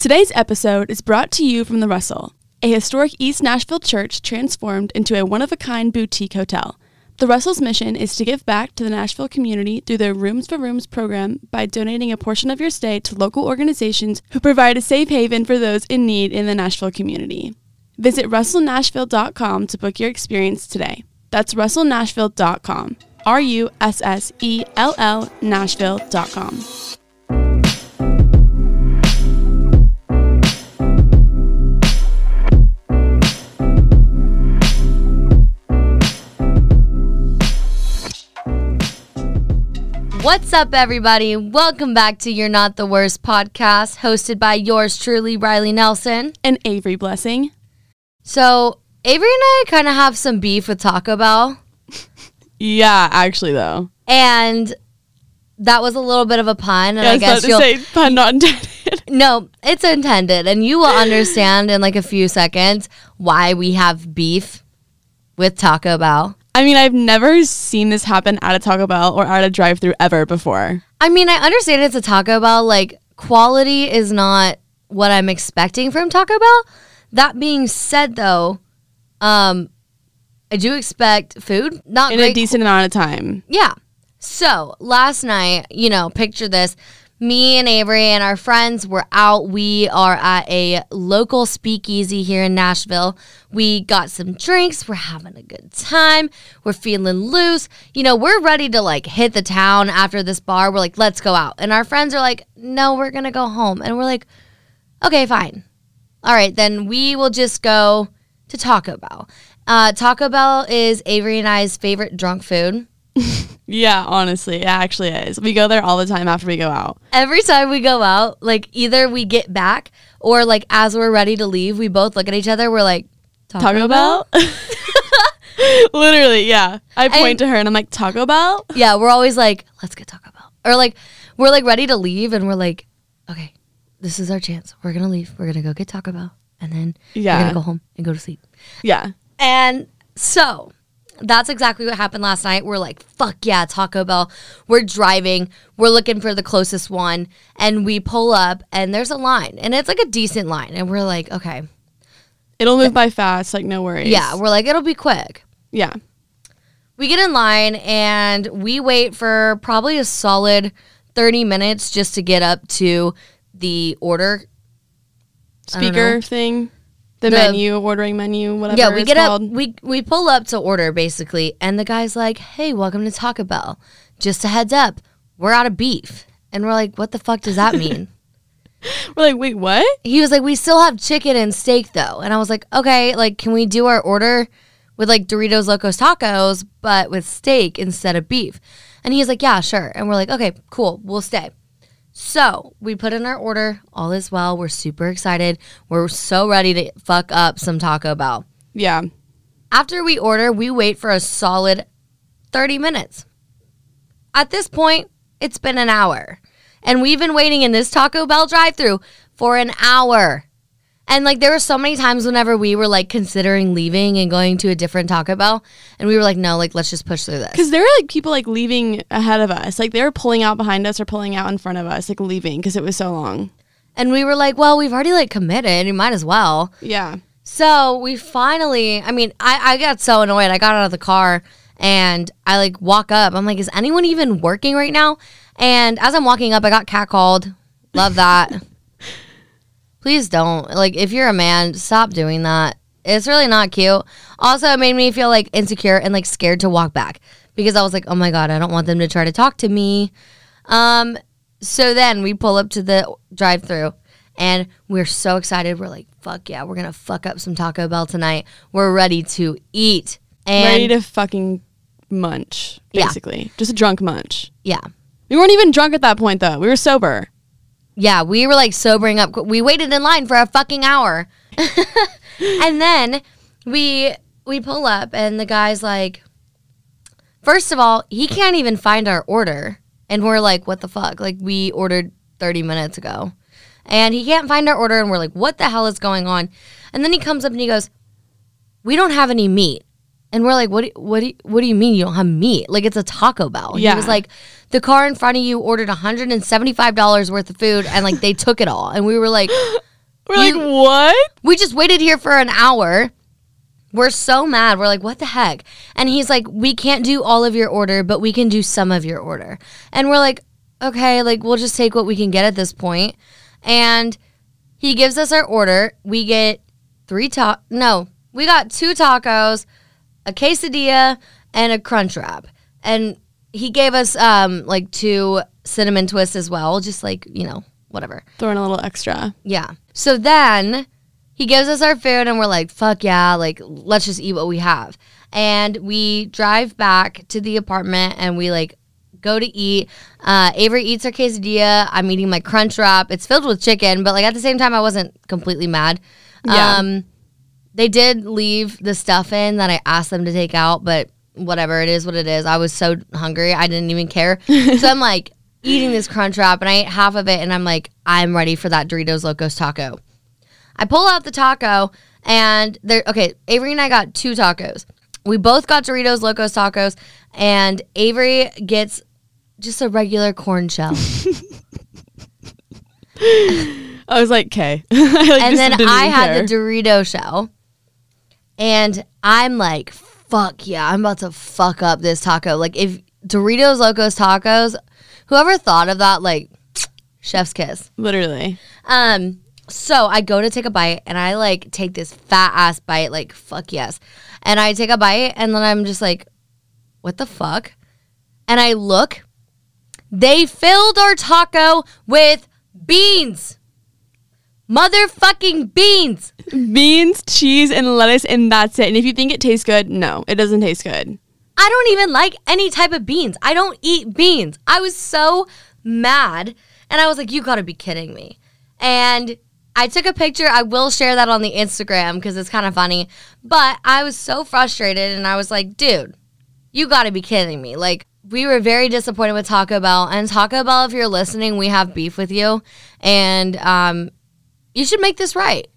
Today's episode is brought to you from The Russell, a historic East Nashville church transformed into a one of a kind boutique hotel. The Russell's mission is to give back to the Nashville community through their Rooms for Rooms program by donating a portion of your stay to local organizations who provide a safe haven for those in need in the Nashville community. Visit russellnashville.com to book your experience today. That's russellnashville.com. R U S S E L L Nashville.com. What's up, everybody? Welcome back to You're Not the Worst podcast, hosted by yours truly, Riley Nelson. And Avery Blessing. So, Avery and I kind of have some beef with Taco Bell, Yeah, actually, though. and that was a little bit of a pun. And Yeah, I guess about to you'll. say pun not intended. No, it's intended, and you will understand in like a few seconds why we have beef with Taco Bell. I mean, I've never seen this happen at a Taco Bell or at a drive-through ever before. I mean, I understand it's a Taco Bell. Like, quality is not what I'm expecting from Taco Bell. That being said, though, um, I do expect food. Not In a decent amount of time. yeah. So last night, you know, picture this. Me and Avery and our friends were out. We are at a local speakeasy here in Nashville. We got some drinks. We're having a good time. We're feeling loose. You know, we're ready to like hit the town after this bar. We're like, let's go out. And our friends are like, no, we're going to go home. And we're like, okay, fine. All right, then we will just go to Taco Bell. Uh, Taco Bell is Avery and I's favorite drunk food. Yeah, honestly, it actually is. We go there all the time after we go out. every time we go out, like either we get back or like as we're ready to leave, we both look at each other. We're like, Taco, Taco Bell? Literally, yeah. I point to her and I'm like, Taco Bell? Yeah, we're always like, let's get Taco Bell. Or like, we're like ready to leave and we're like, okay, this is our chance. We're going to leave. We're going to go get Taco Bell. And then we're Yeah. going to go home and go to sleep. Yeah. And so that's exactly what happened last night. We're like, fuck yeah, Taco Bell. We're driving, we're looking for the closest one, and we pull up, and there's a line, and it's like a decent line. And we're like, okay, It'll move by fast, like no worries. yeah, we're like, it'll be quick. Yeah. We get in line, and we wait for probably a solid 30 minutes just to get up to the order. I don't Speaker know. thing. The, The- menu, ordering menu, whatever. yeah, we get called. up, we we pull up to order basically, and the guy's like, "Hey, welcome to Taco Bell. Just a heads up, we're out of beef." And we're like, "What the fuck does that mean?" We're like, wait, what? he was like, "We still have chicken and steak though." And I was like, "Okay, like can we do our order with like Doritos Locos Tacos but with steak instead of beef?" And he's like, "Yeah, sure." And we're like, "Okay, cool. We'll stay." So, we put in our order. All is well. We're super excited. We're so ready to fuck up some Taco Bell. Yeah. After we order, we wait for a solid 30 minutes. At this point, it's been an hour. And we've been waiting in this Taco Bell drive through for an hour. And like there were so many times whenever we were like considering leaving and going to a different Taco Bell and we were like no, like let's just push through this. Because there were like people like leaving ahead of us. Like they were pulling out behind us or pulling out in front of us, like leaving because it was so long. And we were like, well, we've already like committed, you might as well. Yeah. So we finally, I mean, I, I got so annoyed. I got out of the car and I like walk up. I'm like, is anyone even working right now? And as I'm walking up, I got catcalled. Love that. Please don't. Like, if you're a man, stop doing that. It's really not cute. Also, it made me feel like insecure and like scared to walk back because I was like, oh my God, I don't want them to try to talk to me. Um, so then we pull up to the drive through and we're so excited. We're like, fuck yeah, we're gonna fuck up some Taco Bell tonight. We're ready to eat. And Ready to fucking munch, Yeah. basically. Just a drunk munch. yeah. We weren't even drunk at that point though. We were sober. Yeah, we were like sobering up. We waited in line for a fucking hour. and then we we pull up and the guy's like First of all, he can't even find our order. And we're like, what the fuck? Like we ordered 30 minutes ago. And he can't find our order and we're like, what the hell is going on? And then he comes up and he goes, "We don't have any meat." And we're like, what? Do, what? Do you, what do you mean you don't have meat? Like it's a Taco Bell. Yeah. He was like, the car in front of you ordered 175 dollars worth of food, and like they took it all. And we were like, We're You- like, what? we just waited here for an hour. We're so mad. We're like, what the heck? And he's like, we can't do all of your order, but we can do some of your order. And we're like, okay, like we'll just take what we can get at this point. And he gives us our order. We get three ta no, we got two tacos, a quesadilla, and a crunch wrap. And he gave us um like two cinnamon twists as well, just like, you know, whatever. Throwing a little extra. Yeah. So then he gives us our food and we're like, fuck yeah, like let's just eat what we have. And we drive back to the apartment and we like go to eat. Uh, Avery eats her quesadilla. I'm eating my crunch wrap. It's filled with chicken, but like at the same time, I wasn't completely mad. Yeah. Um, they did leave the stuff in that I asked them to take out, but whatever, it is what it is. I was so hungry, I didn't even care. so I'm like eating this crunch wrap, and I ate half of it, and I'm like, I'm ready for that Doritos Locos taco. I pull out the taco, and there. Okay, Avery and I got two tacos. We both got Doritos Locos tacos, and Avery gets just a regular corn shell. I was like, okay. Like, and then I had care. the Dorito shell, and I'm like, "Fuck yeah! I'm about to fuck up this taco." Like if Doritos Locos Tacos, whoever thought of that, like, chef's kiss. Literally. Um, so I go to take a bite, and I like take this fat ass bite, like fuck yes, and I take a bite, and then I'm just like, "What the fuck?" And I look, they filled our taco with beans. Motherfucking beans. Beans, cheese, and lettuce, and that's it. And if you think it tastes good, no, it doesn't taste good. I don't even like any type of beans. I don't eat beans. I was so mad. And I was like, you gotta be kidding me. And I took a picture. I will share that on the Instagram because it's kind of funny. But I was so frustrated and I was like, dude, you gotta be kidding me. Like, we were very disappointed with Taco Bell. And Taco Bell, if you're listening, we have beef with you. And um, you should make this right.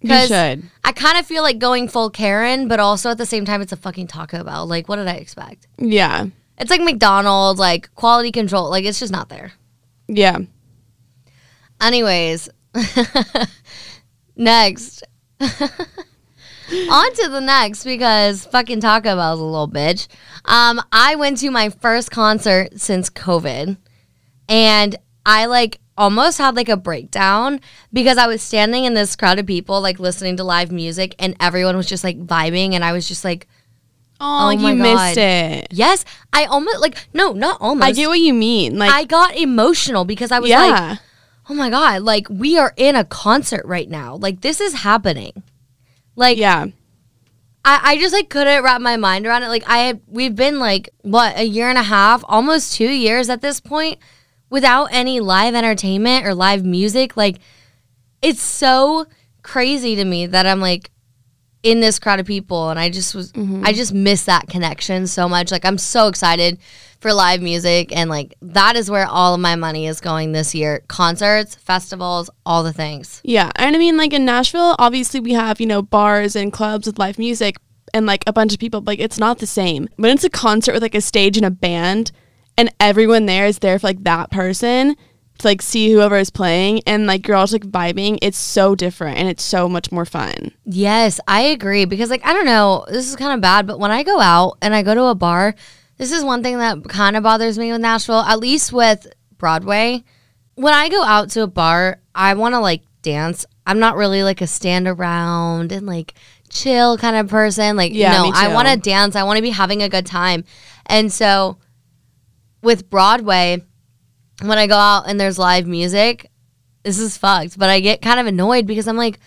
You should. I kind of feel like going full Karen, but also at the same time, it's a fucking Taco Bell. Like, what did I expect? Yeah. It's like McDonald's, like quality control. Like, it's just not there. Yeah. Anyways, next. On to the next because fucking Taco Bell's a little bitch. Um, I went to my first concert since COVID and I like almost had like a breakdown because I was standing in this crowd of people like listening to live music and everyone was just like vibing and I was just like, Oh, my you missed God. it. yes, I almost like no, not almost. I get what you mean. Like, I got emotional because I was yeah. like, oh my god like we are in a concert right now like this is happening like yeah. I, I just like couldn't wrap my mind around it like i had we've been like what a year and a half almost two years at this point without any live entertainment or live music like it's so crazy to me that i'm like in this crowd of people and i just was mm-hmm. i just miss that connection so much like i'm so excited for live music and like that is where all of my money is going this year concerts festivals all the things Yeah. And I mean, like in Nashville, obviously we have, you know, bars and clubs with live music and like a bunch of people. But, like, it's not the same. When it's a concert with like a stage and a band and everyone there is there for like that person to like see whoever is playing and like you're all just like vibing, it's so different and it's so much more fun. Yes, I agree because like I don't know, this is kind of bad, but when I go out and I go to a bar, this is one thing that kind of bothers me with Nashville, at least with Broadway. When I go out to a bar, I want to like dance. I'm not really like a stand around and like chill kind of person. Like Yeah, no, I want to dance. I want to be having a good time. And so with Broadway, when I go out and there's live music, this is fucked. But I get kind of annoyed because I'm like,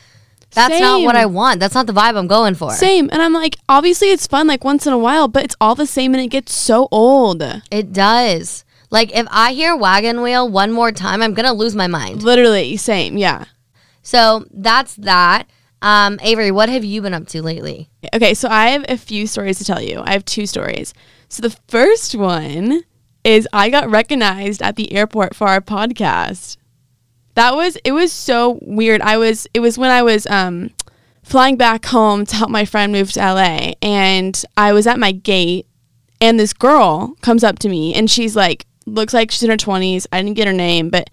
that's not what I want. That's not the vibe I'm going for. Same. And I'm like, obviously it's fun like once in a while, but it's all the same and it gets so old. It does. Like if I hear Wagon Wheel one more time, I'm gonna lose my mind. Literally, same. Yeah. So that's that. Um, Avery, what have you been up to lately? Okay, so I have a few stories to tell you. I have two stories. So the first one is I got recognized at the airport for our podcast. That was it was so weird. I was it was when I was um flying back home to help my friend move to LA. And I was at my gate, and this girl comes up to me, and she's like, looks like she's in her 20s. I didn't get her name, but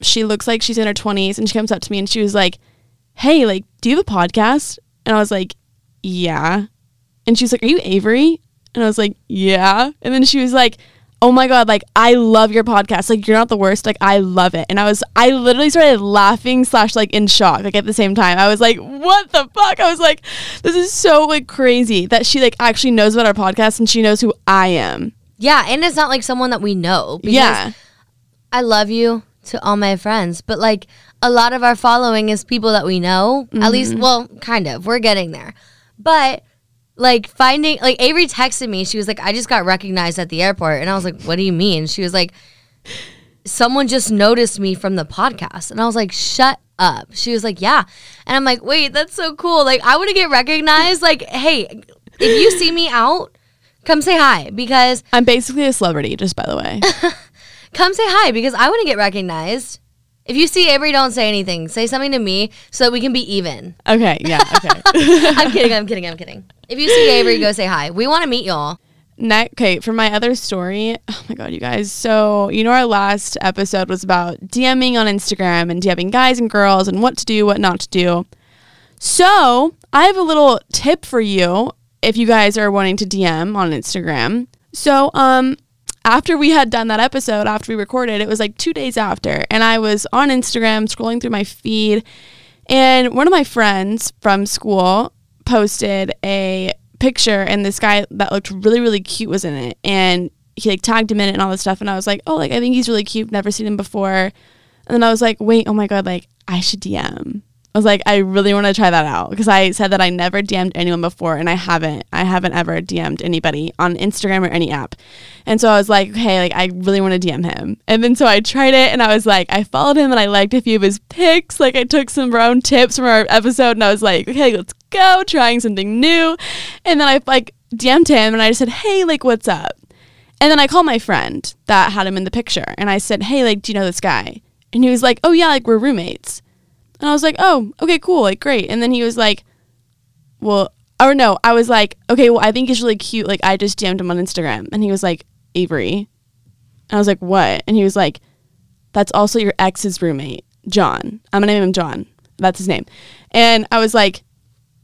she looks like she's in her 20s. And she comes up to me, and she was like, Hey, like, do you have a podcast? And I was like, Yeah. And she was like, Are you Avery? And I was like, Yeah. And then she was like, Oh my god, like I love your podcast. Like you're not the worst. Like I love it. And I was I literally started laughing slash like in shock, like at the same time. I was like, what the fuck? I was like, this is so like crazy that she like actually knows about our podcast and she knows who I am. Yeah, and it's not like someone that we know. because Yeah. I love you to all my friends, but like a lot of our following is people that we know. At least, Mm-hmm. well, kind of. We're getting there. But like finding, like Avery texted me. She was like, I just got recognized at the airport. And I was like, what do you mean? She was like, someone just noticed me from the podcast. And I was like, shut up. She was like, yeah. And I'm like, wait, that's so cool. Like, I want to get recognized. Like, hey, if you see me out, come say hi because I'm basically a celebrity, just by the way. come say hi because I want to get recognized. If you see Avery, don't say anything. Say something to me so that we can be even. Okay, yeah, okay. I'm kidding. I'm kidding. I'm kidding. If you see Avery, go say hi. We want to meet y'all. Next, okay, for my other story, oh my god, you guys. So, you know, our last episode was about DMing on Instagram and DMing guys and girls and what to do, what not to do. So, I have a little tip for you if you guys are wanting to DM on Instagram. So, um, after we had done that episode, after we recorded, it was like two days after, and I was on Instagram scrolling through my feed, and one of my friends from school posted a picture, and this guy that looked really, really cute was in it, and he like tagged him in it and all this stuff, and I was like, oh, like I think he's really cute, never seen him before, and then I was like, wait, oh my god, like I should DM. I was like, I really want to try that out because I said that I never DM'd anyone before, and I haven't. I haven't ever DM'd anybody on Instagram or any app. And so I was like, okay, like I really want to DM him. And then so I tried it, and I was like, I followed him, and I liked a few of his pics. Like I took some of own tips from our episode, and I was like, okay, let's go, trying something new. And then I like DM'd him, and I just said, hey, like what's up? And then I called my friend that had him in the picture, and I said, hey, like do you know this guy? And he was like, oh yeah, like we're roommates. And I was like, oh, okay, cool, like great. And then he was like, well, or no, I was like, okay, well, I think he's really cute. Like, I just DM'd him on Instagram. And he was like, Avery. And I was like, what? And he was like, that's also your ex's roommate, John. I'm to name him John. That's his name. And I was like,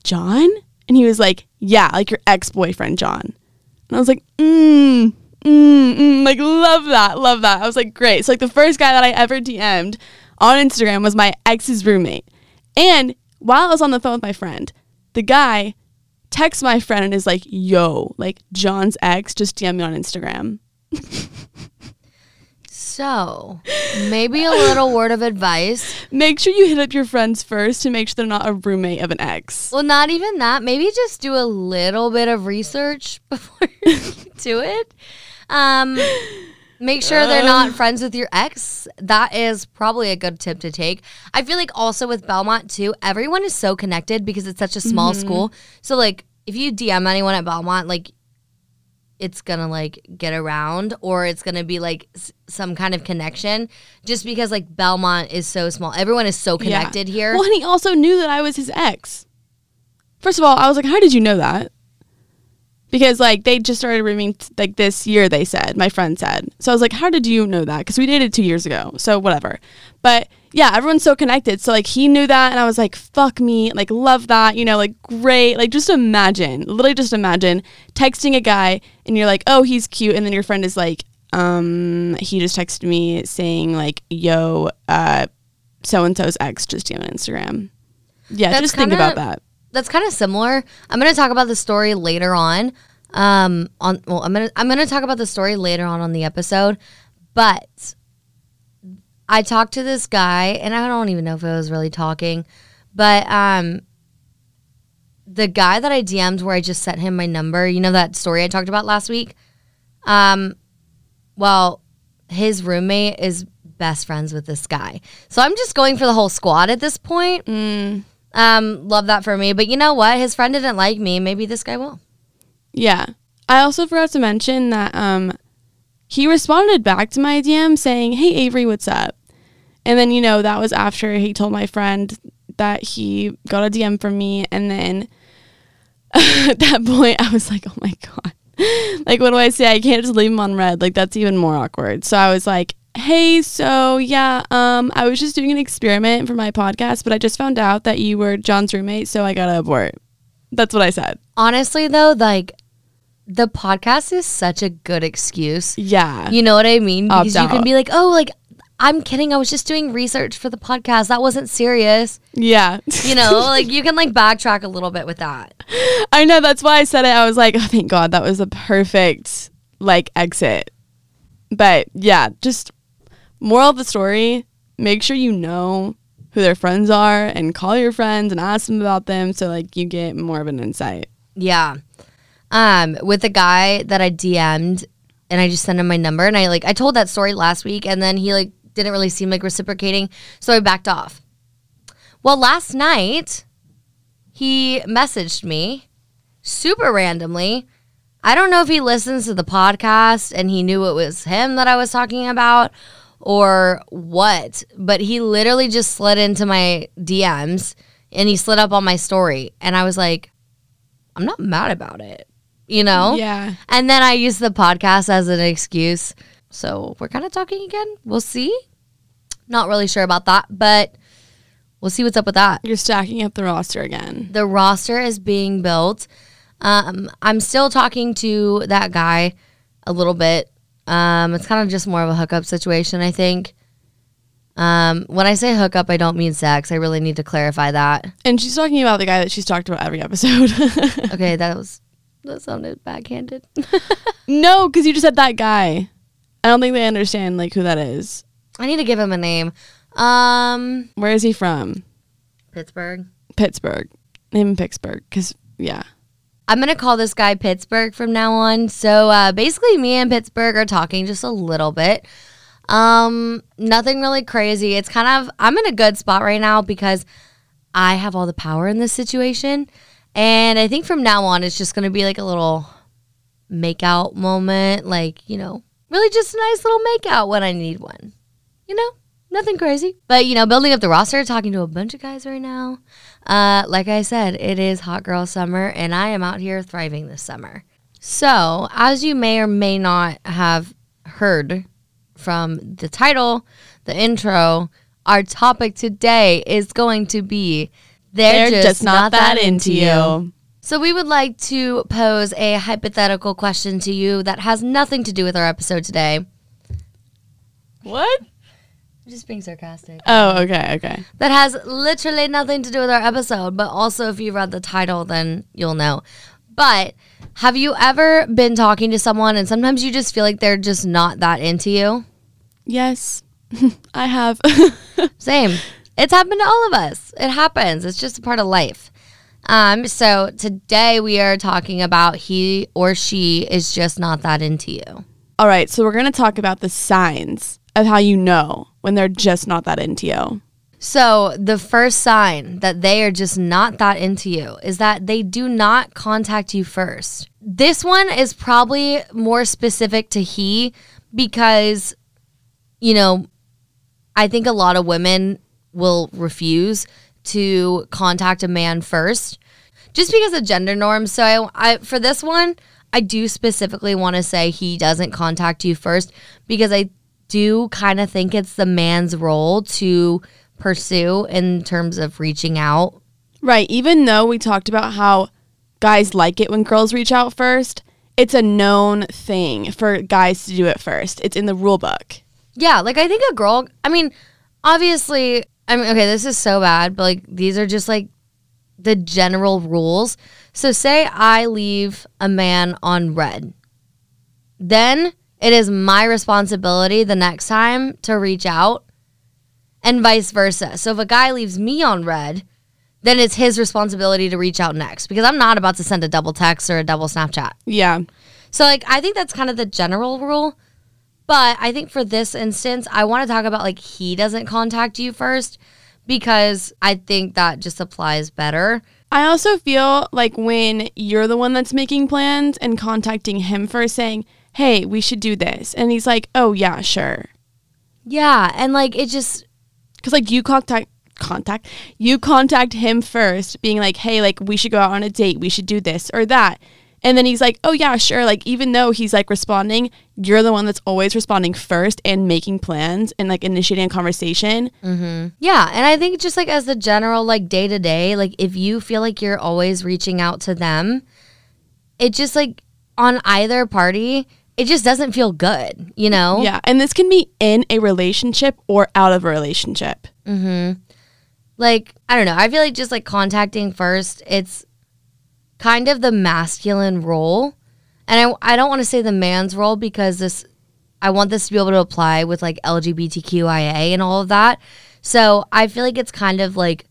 John? And he was like, yeah, like your ex boyfriend, John. And I was like, mm, mm, mm, like, love that, love that. I was like, great. So, like, the first guy that I ever DM'd on Instagram was my ex's roommate. And while I was on the phone with my friend, the guy texts my friend and is like, yo, like, John's ex just DM me on Instagram. So, maybe a little word of advice. Make sure you hit up your friends first to make sure they're not a roommate of an ex. Well, not even that. Maybe just do a little bit of research before you do it. Um, make sure they're not friends with your ex. That is probably a good tip to take. I feel like also with Belmont too, everyone is so connected because it's such a small mm-hmm. school. So like, if you DM anyone at Belmont, like it's gonna like get around or it's gonna be like s- some kind of connection just because like belmont is so small everyone is so Yeah. connected here Well, and he also knew that I was his ex. First of all, I was like, how did you know that? Because like they just started rooming t- like this year, they said, my friend said. So I was like, how did you know that? Because we dated two years ago. So whatever. But yeah, everyone's so connected. So like he knew that and I was like, fuck me, like love that, you know, like great. Like just imagine, literally just imagine texting a guy and you're like, oh, he's cute, and then your friend is like, um, he just texted me saying like, yo, uh, so and so's ex just on Instagram. Yeah, That's just think about that. That's kind of similar. I'm gonna talk about the story later on. Um, on well, I'm gonna I'm gonna talk about the story later on on the episode, but I talked to this guy, and I don't even know if I was really talking, but um, the guy that I DM'd where I just sent him my number. You know that story I talked about last week. Um, well, his roommate is best friends with this guy, so I'm just going for the whole squad at this point. Um, love that for me. But you know what? His friend didn't like me. Maybe this guy will. Yeah. I also forgot to mention that um he responded back to my DM saying, "Hey Avery, what's up?" And then you know that was after he told my friend that he got a DM from me, and then at that point, I was like, oh my god, like what do I say? I can't just leave him on read. Like that's even more awkward. So I was like, hey, so yeah, um, I was just doing an experiment for my podcast, but I just found out that you were John's roommate, so I gotta abort. That's what I said. Honestly, though, like the podcast is such a good excuse. Yeah. You know what I mean? Opt Because you can out. be like, oh, like I'm kidding. I was just doing research for the podcast. That wasn't serious. Yeah. You know, like you can like backtrack a little bit with that. I know that's why I said it. I was like, oh, thank God, that was a perfect like exit. But yeah, just moral of the story: make sure you know who their friends are and call your friends and ask them about them, so like you get more of an insight. Yeah. Um, with a guy that I DM'd and I just sent him my number and I like I told that story last week and then he like didn't really seem like reciprocating, so I backed off. Well, last night he messaged me super randomly. I don't know if he listens to the podcast and he knew it was him that I was talking about or what, but he literally just slid into my DMs and he slid up on my story and I was like, I'm not mad about it, you know? Yeah. And then I used the podcast as an excuse. So we're kind of talking again. We'll see. Not really sure about that, but we'll see what's up with that. You're stacking up the roster again. The roster is being built. Um, I'm still talking to that guy a little bit. Um, it's kind of just more of a hookup situation, I think. Um, when I say hookup, I don't mean sex. I really need to clarify that. And she's talking about the guy that she's talked about every episode. Okay, that was that sounded backhanded. no, because you just said that guy. I don't think they understand like who that is. I need to give him a name. Um, Where is he from? Pittsburgh. Pittsburgh. Name him Pittsburgh. Because yeah. I'm gonna call this guy Pittsburgh from now on. So uh, basically, me and Pittsburgh are talking just a little bit. Um, nothing really crazy. It's kind of I'm in a good spot right now because I have all the power in this situation, and I think from now on it's just gonna be like a little makeout moment, like you know, really just a nice little makeout when I need one. You know, nothing crazy, but you know, building up the roster, talking to a bunch of guys right now. Uh, like I said, it is hot girl summer, and I am out here thriving this summer. So, as you may or may not have heard from the title, the intro, our topic today is going to be they're, just, not, that into you. So, we would like to pose a hypothetical question to you that has nothing to do with our episode today. What? Just being sarcastic. Oh, okay, okay. that has literally nothing to do with our episode, but also if you read the title, then you'll know. But have you ever been talking to someone and sometimes you just feel like they're just not that into you? Yes, I have. Same. It's happened to all of us. It happens. It's just a part of life. Um, so today we are talking about he or she is just not that into you. All right, so we're going to talk about the signs of how you know when they're just not that into you. So, the first sign that they are just not that into you is that they do not contact you first. This one is probably more specific to he because, you know, I think a lot of women will refuse to contact a man first just because of gender norms. So, I, I for this one, I do specifically want to say he doesn't contact you first because I do kind of think it's the man's role to pursue in terms of reaching out. Right, even though we talked about how guys like it when girls reach out first, it's a known thing for guys to do it first. It's in the rule book. Yeah, like I think a girl, I mean, obviously, I mean, okay, this is so bad, but like these are just like the general rules. So, say I leave a man on read, then it is my responsibility the next time to reach out and vice versa. So, if a guy leaves me on read, then it's his responsibility to reach out next because I'm not about to send a double text or a double Snapchat. Yeah. So like I think that's kind of the general rule. But I think for this instance, I want to talk about like he doesn't contact you first because I think that just applies better. I also feel like when you're the one that's making plans and contacting him first saying, "Hey, we should do this." And he's like, "Oh, yeah, sure." Yeah, and like it just Cuz like you contact contact you contact him first being like hey like we should go out on a date we should do this or that and then he's like oh yeah sure like even though he's like responding you're the one that's always responding first and making plans and like initiating a conversation mm-hmm. Yeah, and I think just like as the general like day to day, like if you feel like you're always reaching out to them, it just like on either party, it just doesn't feel good, you know? yeah and this can be in a relationship or out of a relationship Like, I don't know. I feel like just like contacting first, it's kind of the masculine role. And I, I don't want to say the man's role because this, I want this to be able to apply with like LGBTQIA and all of that. So I feel like it's kind of like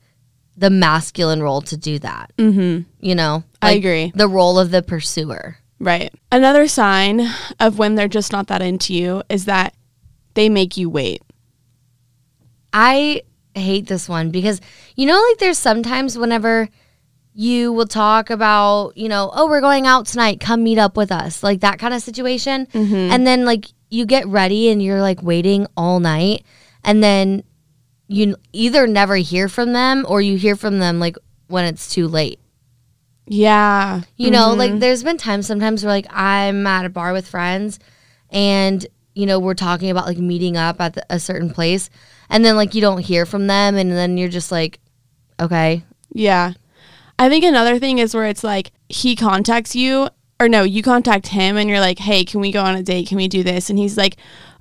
the masculine role to do that. Mm-hmm. You know? I agree. The role of the pursuer. Right. Another sign of when they're just not that into you is that they make you wait. I hate this one because you know, like there's sometimes whenever you will talk about, you know, oh, we're going out tonight, come meet up with us, like that kind of situation. Mm-hmm. And then like you get ready and you're like waiting all night and then you either never hear from them or you hear from them like when it's too late. Yeah. You know, like there's been times sometimes where like I'm at a bar with friends and you know, we're talking about like meeting up at the, a certain place and then like you don't hear from them and then you're just like okay. Yeah. I think another thing is where it's like he contacts you or no, you contact him and you're like, "Hey, can we go on a date? Can we do this?" And he's like,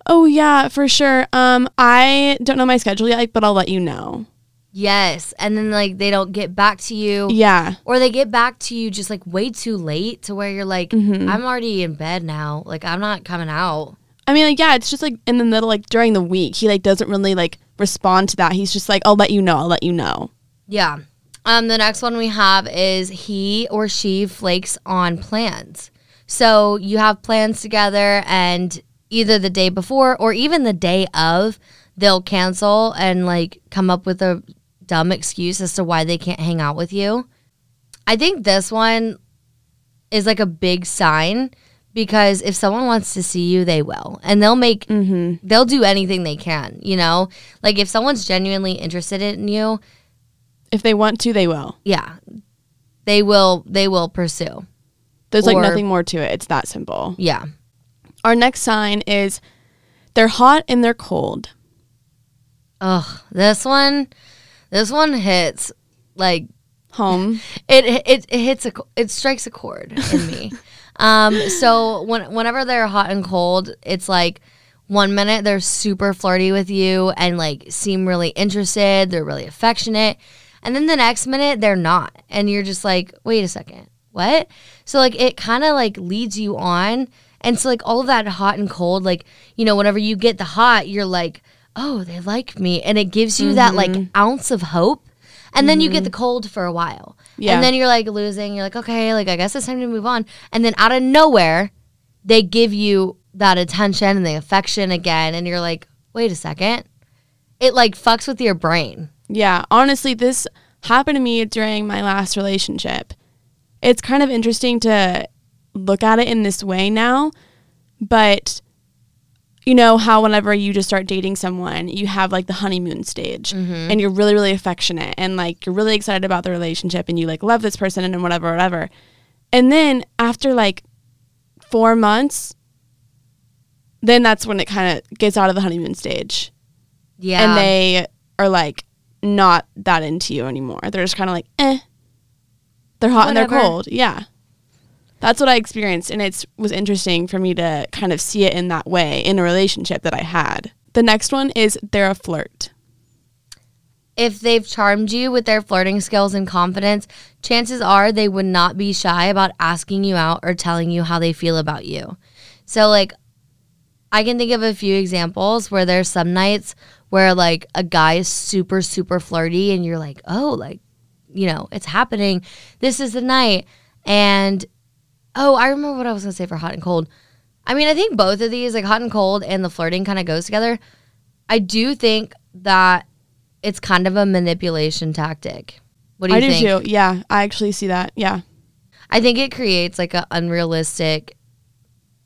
"Oh yeah, for sure. Um I don't know my schedule yet, but I'll let you know." Yes, and then like they don't get back to you Yeah. or they get back to you just like way too late to where you're like I'm already in bed now. Like I'm not coming out. I mean, like, yeah, it's just like in the middle, like during the week, he like doesn't really like respond to that. He's just like, "I'll let you know. I'll let you know." Yeah. Um, the next one we have is he or she flakes on plans. So you have plans together, and either the day before or even the day of, they'll cancel and like come up with a dumb excuse as to why they can't hang out with you. I think this one is like a big sign because if someone wants to see you, they will, and they'll make mm-hmm. they'll do anything they can. You know, like if someone's genuinely interested in you, If they want to, they will. yeah they will they will pursue There's like nothing more to it. It's that simple. yeah Our next sign is they're hot and they're cold. ugh this one this one hits like Home. it it, it hits a it strikes a chord in me um so when, whenever they're hot and cold it's like one minute they're super flirty with you and like seem really interested they're really affectionate and then the next minute they're not and you're just like wait a second what so like it kind of like leads you on and so like all of that hot and cold like you know whenever you get the hot you're like oh they like me. And it gives you that like mm-hmm. ounce of hope. And then you get mm-hmm. the cold for a while. Yeah. and then you're like losing. You're like okay like i guess it's time to move on. And then out of nowhere they give you that attention and the affection again. And you're like wait a second. It like fucks with your brain. Yeah. Honestly, this happened to me during my last relationship. It's kind of interesting to look at it in this way now, but you know how whenever you just start dating someone, you have like the honeymoon stage and you're really, really affectionate and like you're really excited about the relationship and you like love this person and whatever, whatever. And then after like four months, then that's when it kind of gets out of the honeymoon stage yeah and they are like not that into you anymore. They're just kind of like, eh. They're hot and they're cold. Yeah. That's what I experienced. And it was interesting for me to kind of see it in that way in a relationship that I had. The next one is they're a flirt. if they've charmed you with their flirting skills and confidence, chances are they would not be shy about asking you out or telling you how they feel about you. So, like, I can think of a few examples where there's some nights where, like, a guy is super, super flirty and you're like, oh, like, you know, it's happening. This is the night. And, oh, I remember what I was to say for hot and cold. I mean, I think both of these, like hot and cold and the flirting, kind of goes together. I do think that it's kind of a manipulation tactic. What do you think? I do too. Yeah. I actually see that. Yeah. I think it creates like an unrealistic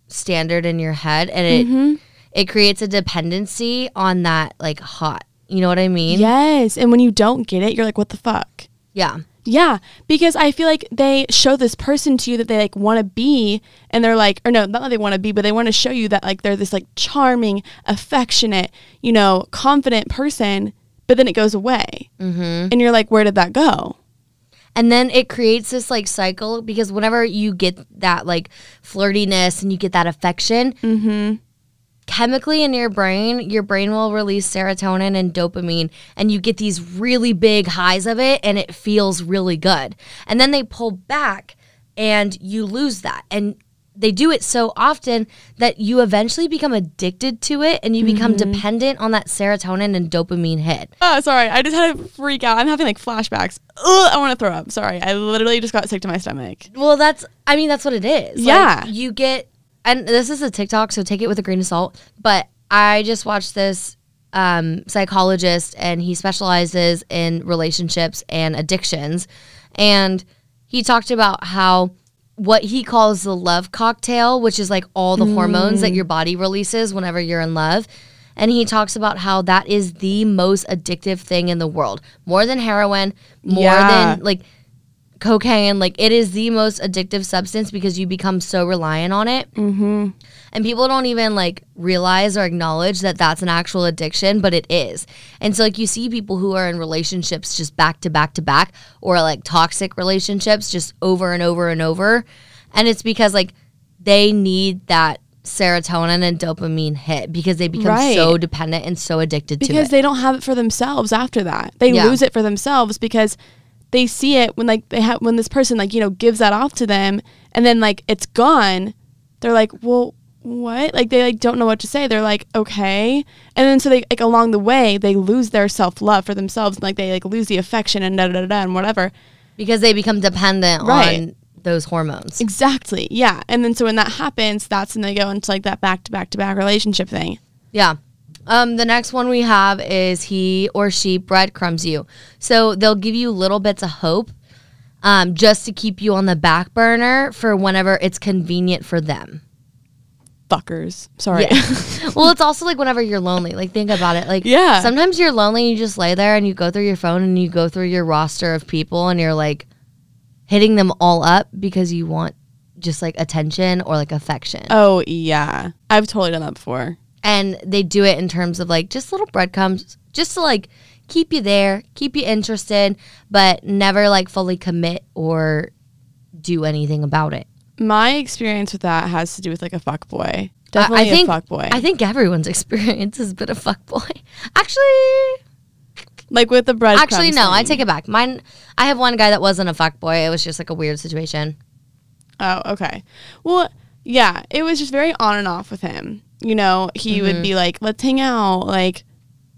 standard in your head and it Mm-hmm. it creates a dependency on that like hot, You know what I mean? Yes. And when you don't get it, you're like, what the fuck? Yeah. Yeah, because I feel like they show this person to you that they like want to be, and they're like, or no, not that they want to be, but they want to show you that like they're this like charming, affectionate, you know, confident person, but then it goes away, mm-hmm. and you're like, where did that go? And then it creates this like cycle because whenever you get that like flirtiness and you get that affection, Mm-hmm. Chemically in your brain, your brain will release serotonin and dopamine, and you get these really big highs of it, and it feels really good. And then they pull back, and you lose that. And they do it so often that you eventually become addicted to it and you become mm-hmm. dependent on that serotonin and dopamine hit. Oh, sorry, I just had to freak out. I'm having like flashbacks. Ugh, I want to throw up. Sorry, I literally just got sick to my stomach. Well, that's, I mean, that's what it is. Yeah. Like, you get, and this is a TikTok, so take it with a grain of salt. But I just watched this um, psychologist, and he specializes in relationships and addictions. And he talked about how what he calls the love cocktail, which is like all the hormones that your body releases whenever you're in love. And he talks about how that is the most addictive thing in the world, more than heroin, more Yeah. than like cocaine. Like it is the most addictive substance because you become so reliant on it. Mm-hmm. And people don't even like realize or acknowledge that that's an actual addiction, but it is. And so like you see people who are in relationships just back to back to back, or like toxic relationships just over and over and over, and it's because like they need that serotonin and dopamine hit because they become Right. so dependent and so addicted to it. because they don't have it for themselves after that. They Yeah. lose it for themselves because they see it when like they have when this person like you know gives that off to them and then like it's gone. They're like, well, what? Like they like don't know what to say. They're like, okay, and then so they like along the way they lose their self love for themselves and like they like lose the affection and da da da da and whatever. because they become dependent Right. on those hormones. Exactly. Yeah. And then so when that happens, that's when they go into like that back to back to back relationship thing. Yeah. Um, the next one we have is he or she breadcrumbs you. So they'll give you little bits of hope um, just to keep you on the back burner for whenever it's convenient for them. Fuckers. Sorry. Yeah. well, it's also like whenever you're lonely. Like, think about it. Like, Yeah. sometimes you're lonely and you just lay there and you go through your phone and you go through your roster of people and you're like hitting them all up because you want just like attention or like affection. oh yeah. I've totally done that before. And they do it in terms of like just little breadcrumbs just to like keep you there keep you interested but never like fully commit or do anything about it My experience with that has to do with like a fuck boy. Uh, I- Definitely I think a fuck boy. i think everyone's experience has been a fuck boy actually like with the bread. actually no i take it back mine i have one guy that wasn't a fuck boy it was just like a weird situation Oh, okay. Well, yeah, it was just very on and off with him. You know, he Mm-hmm. would be like, "Let's hang out." Like,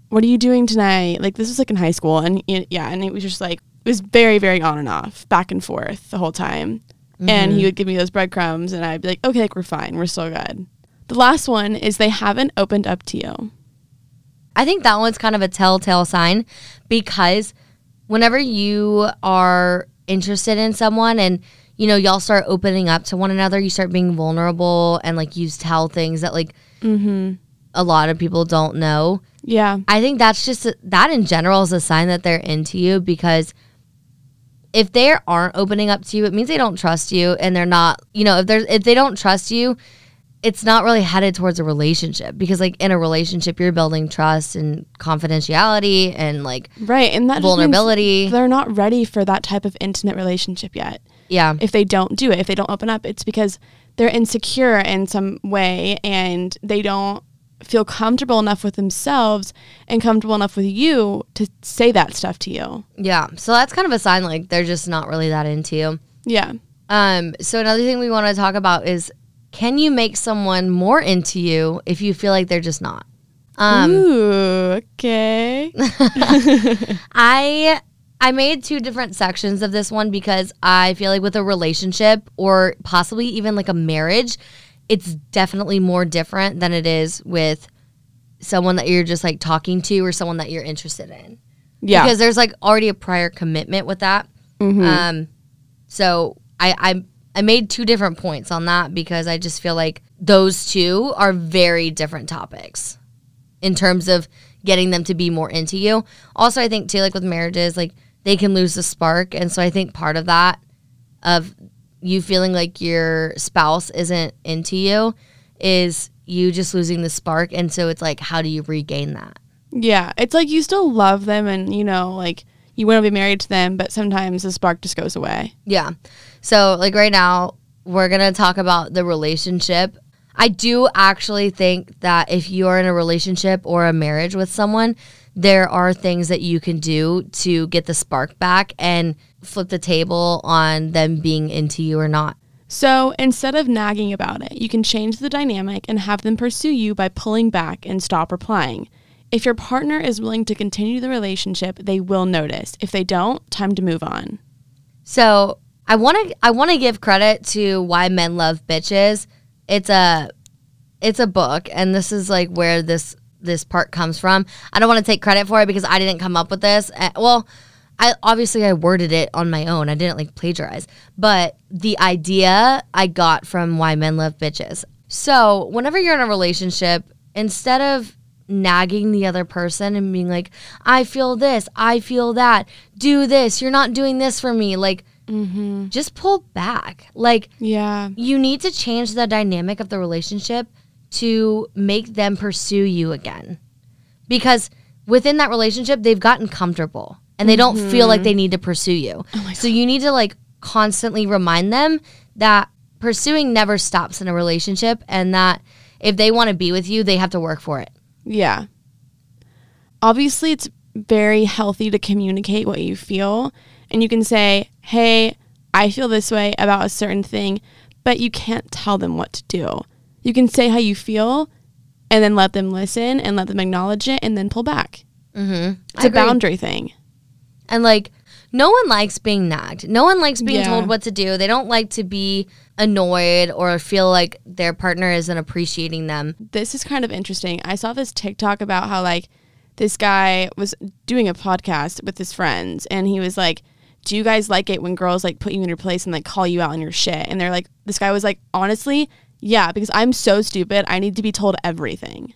"What are you doing tonight?" Like this was like in high school, and yeah, and it was just like it was very, very on and off, back and forth the whole time. And Mm-hmm. he would give me those breadcrumbs, and I'd be like, "Okay, like we're fine, we're still good." The last one is they haven't opened up to you. I think that one's kind of a telltale sign because whenever you are interested in someone and you know y'all start opening up to one another, you start being vulnerable and like you tell things that like Mm-hmm. a lot of people don't know. Yeah, I think that's just a, that in general is a sign that they're into you because if they aren't opening up to you, it means they don't trust you and they're not, you know, if there's if they don't trust you, it's not really headed towards a relationship because like in a relationship you're building trust and confidentiality and like right. And that vulnerability. They're not ready for that type of intimate relationship yet. Yeah. if they don't do it, if they don't open up, it's because they're insecure in some way and they don't feel comfortable enough with themselves and comfortable enough with you to say that stuff to you. Yeah. So that's kind of a sign like they're just not really that into you. Yeah. Um so another thing we want to talk about is can you make someone more into you if you feel like they're just not? Um Ooh, okay. I I made two different sections of this one because I feel like with a relationship or possibly even like a marriage, it's definitely more different than it is with someone that you're just like talking to or someone that you're interested in. Yeah. Because there's like already a prior commitment with that. Um so I I I made two different points on that because I just feel like those two are very different topics in terms of getting them to be more into you. Also, I think too, like with marriages, like they can lose the spark. And so I think part of that, of you feeling like your spouse isn't into you, is you just losing the spark. And so it's like, how do you regain that? Yeah, it's like you still love them and you know, like you want to be married to them, but sometimes the spark just goes away. Yeah. So, like right now, we're going to talk about the relationship. I do actually think that if you're in a relationship or a marriage with someone, there are things that you can do to get the spark back and flip the table on them being into you or not. So instead of nagging about it, you can change the dynamic and have them pursue you by pulling back and stop replying. If your partner is willing to continue the relationship, they will notice. If they don't, time to move on. So I want to I want to give credit to Why Men Love Bitches. It's a it's a book, and this is like where this this part comes from. I don't want to take credit for it because I didn't come up with this. Uh, well, I obviously I worded it on my own. I didn't like plagiarize, but the idea I got from Why Men Love Bitches. So whenever you're in a relationship, instead of nagging the other person and being like, I feel this, I feel that, do this, you're not doing this for me. Like, mm-hmm. just pull back. Like, yeah, you need to change the dynamic of the relationship to make them pursue you again. Because within that relationship, they've gotten comfortable and they don't mm-hmm. feel like they need to pursue you. Oh so you need to like constantly remind them that pursuing never stops in a relationship and that if they want to be with you, they have to work for it. Yeah. Obviously, it's very healthy to communicate what you feel. And you can say, hey, I feel this way about a certain thing, but you can't tell them what to do. You can say how you feel and then let them listen and let them acknowledge it and then pull back. Mm-hmm. It's I a agree. boundary thing. And like, no one likes being nagged. No one likes being yeah. told what to do. They don't like to be annoyed or feel like their partner isn't appreciating them. This is kind of interesting. I saw this TikTok about how like this guy was doing a podcast with his friends and he was like, "Do you guys like it when girls like put you in your place and like call you out on your shit?" And they're like this guy was like, "Honestly, yeah, because I'm so stupid. I need to be told everything."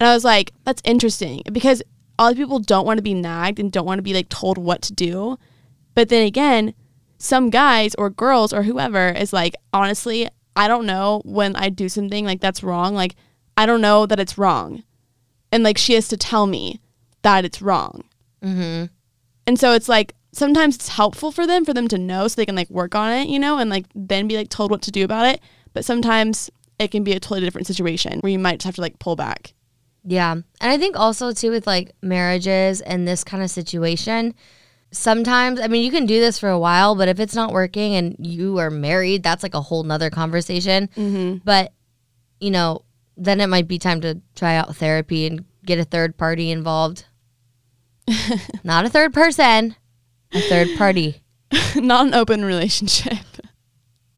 And I was like, "That's interesting because all of people don't want to be nagged and don't want to be like told what to do. But then again, some guys or girls or whoever is like, honestly, I don't know when I do something like that's wrong. Like, I don't know that it's wrong. And like, she has to tell me that it's wrong. Mm-hmm. And so it's like, sometimes it's helpful for them, for them to know so they can like work on it, you know, and like then be like told what to do about it. But sometimes it can be a totally different situation where you might just have to like pull back. Yeah. And I think also too with like marriages and this kind of situation, sometimes I mean you can do this for a while, but if it's not working and you are married, that's like a whole nother conversation. Mm-hmm. But you know, then it might be time to try out therapy and get a third party involved. not a third person, a third party. not an open relationship.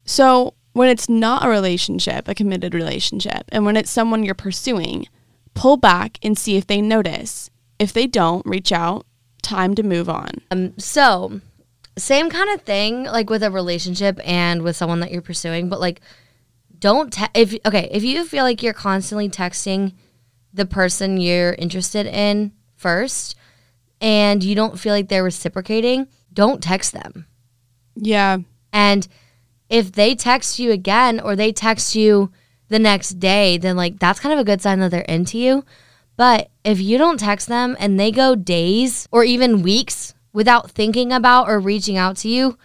So when it's not a relationship, a committed relationship, and when it's someone you're pursuing, pull back and see if they notice. If they don't, reach out. Time to move on. Um, so, same kind of thing, like with a relationship and with someone that you're pursuing, but like, don't te- if okay if you feel like you're constantly texting the person you're interested in first and you don't feel like they're reciprocating don't text them yeah and if they text you again or they text you the next day, then like that's kind of a good sign that they're into you. But if you don't text them and they go days or even weeks without thinking about or reaching out to you,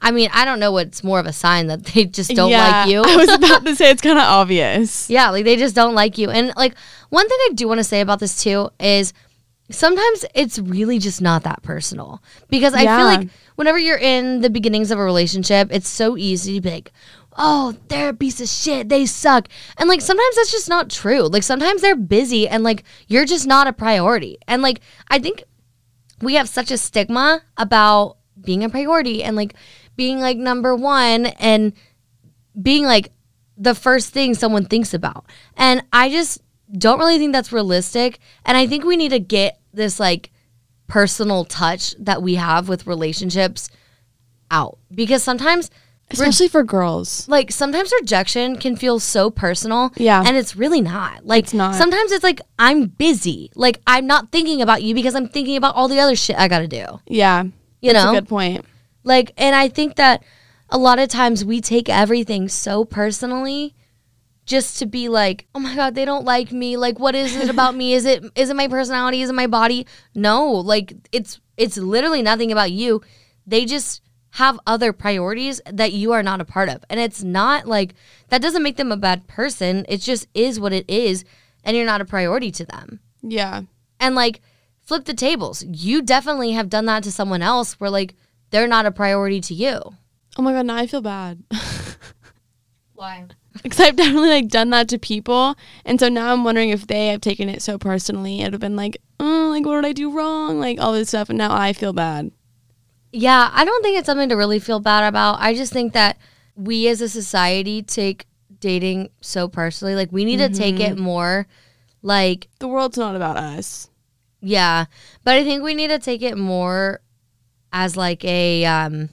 I mean, I don't know what's more of a sign that they just don't yeah, like you. I was about to say it's kind of obvious. Yeah, like they just don't like you. And like one thing I do want to say about this too is sometimes it's really just not that personal because I yeah. feel like whenever you're in the beginnings of a relationship, it's so easy to be like, oh, they're a piece of shit. They suck. And like sometimes that's just not true. Like sometimes they're busy and like you're just not a priority. And like I think we have such a stigma about being a priority and like being like number one and being like the first thing someone thinks about. And I just don't really think that's realistic. And I think we need to get this like personal touch that we have with relationships out because sometimes Especially for girls. like sometimes rejection can feel so personal. Yeah. And it's really not. Like It's not. sometimes it's like I'm busy. Like I'm not thinking about you because I'm thinking about all the other shit I gotta do. Yeah. You That's know? a good point. Like and I think that a lot of times we take everything so personally just to be like, oh my god, they don't like me. Like, what is it about me? Is it is it my personality? Is it my body? No, like it's it's literally nothing about you. They just have other priorities that you are not a part of, and it's not like that doesn't make them a bad person. It just is what it is, and you're not a priority to them. Yeah. And like, flip the tables. You definitely have done that to someone else, where like they're not a priority to you. Oh my god, now I feel bad. Why? Because I've definitely like done that to people, and so now I'm wondering if they have taken it so personally. It'd have been like, oh, like what did I do wrong? Like all this stuff, and now I feel bad. Yeah, I don't think it's something to really feel bad about. I just think that we as a society take dating so personally. Like we need to take it more like The world's not about us. yeah, but I think we need to take it more as like a um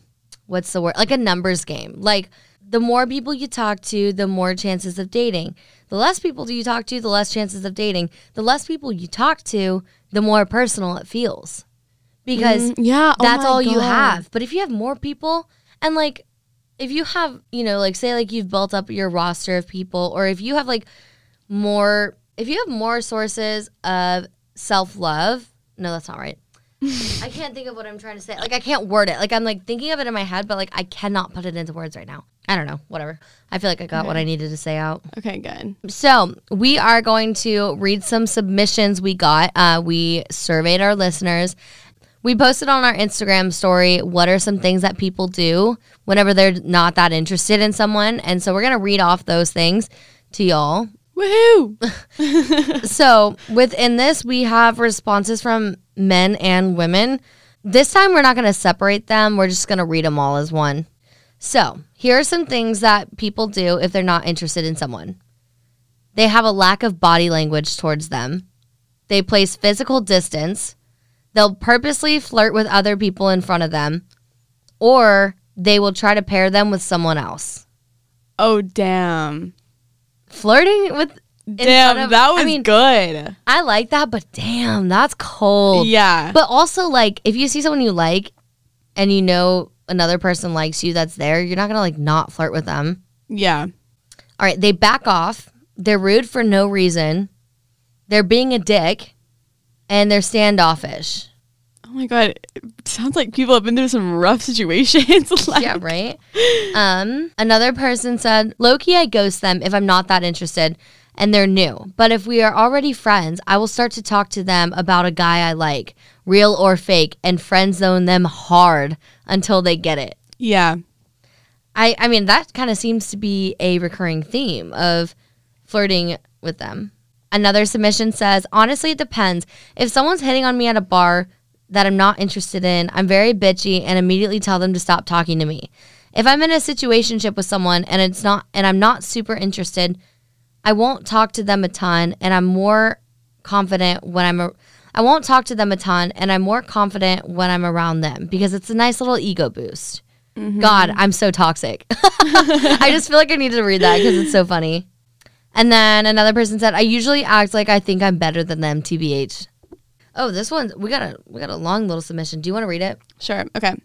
what's the word? Like a numbers game. Like the more people you talk to, the more chances of dating. The less people do you talk to, the less chances of dating. The less people you talk to, the more personal it feels. Because Mm, yeah, oh that's my all you have. But if you have more people and like if you have, you know, like say like you've built up your roster of people or if you have like more if you have more sources of self-love, no that's not right. I can't think of what I'm trying to say. Like I can't word it. Like I'm like thinking of it in my head but like I cannot put it into words right now. I don't know, whatever. I feel like I got what I needed to say out. Okay, good. So we are going to read some submissions we got. Uh, we surveyed our listeners. We posted on our Instagram story what are some things that people do whenever they're not that interested in someone. And so we're going to read off those things to y'all. Woohoo! So within this, we have responses from men and women. This time, we're not going to separate them. We're just going to read them all as one. So here are some things that people do if they're not interested in someone. They have a lack of body language towards them. They place physical distance. They'll purposely flirt with other people in front of them, or they will try to pair them with someone else. Oh damn! Flirting with Damn, of- that was I mean, good. I like that, but damn, that's cold. Yeah. But also, like, if you see someone you like and you know another person likes you that's there, you're not gonna like not flirt with them. yeah. All right, they back off. They're rude for no reason. They're being a dick, and they're standoffish. Oh my god, it sounds like people have been through some rough situations. like, Yeah, right. Um, another person said, "Loki, I ghost them if I'm not that interested." And they're new. But if we are already friends, I will start to talk to them about a guy I like, real or fake, and friend zone them hard until they get it. Yeah. I, I mean, that kind of seems to be a recurring theme of flirting with them. Another submission says, honestly, it depends. If someone's hitting on me at a bar that I'm not interested in, I'm very bitchy and immediately tell them to stop talking to me. If I'm in a situationship with someone and it's not and I'm not super interested, I won't talk to them a ton and I'm more confident when I'm a, I won't talk to them a ton and I'm more confident when I'm around them because it's a nice little ego boost. Mm-hmm. God, I'm so toxic. I just feel like I need to read that because it's so funny. And then another person said, "I usually act like I think I'm better than them." Tbh. Oh, this one we got a we got a long little submission. Do you want to read it? Sure. Okay.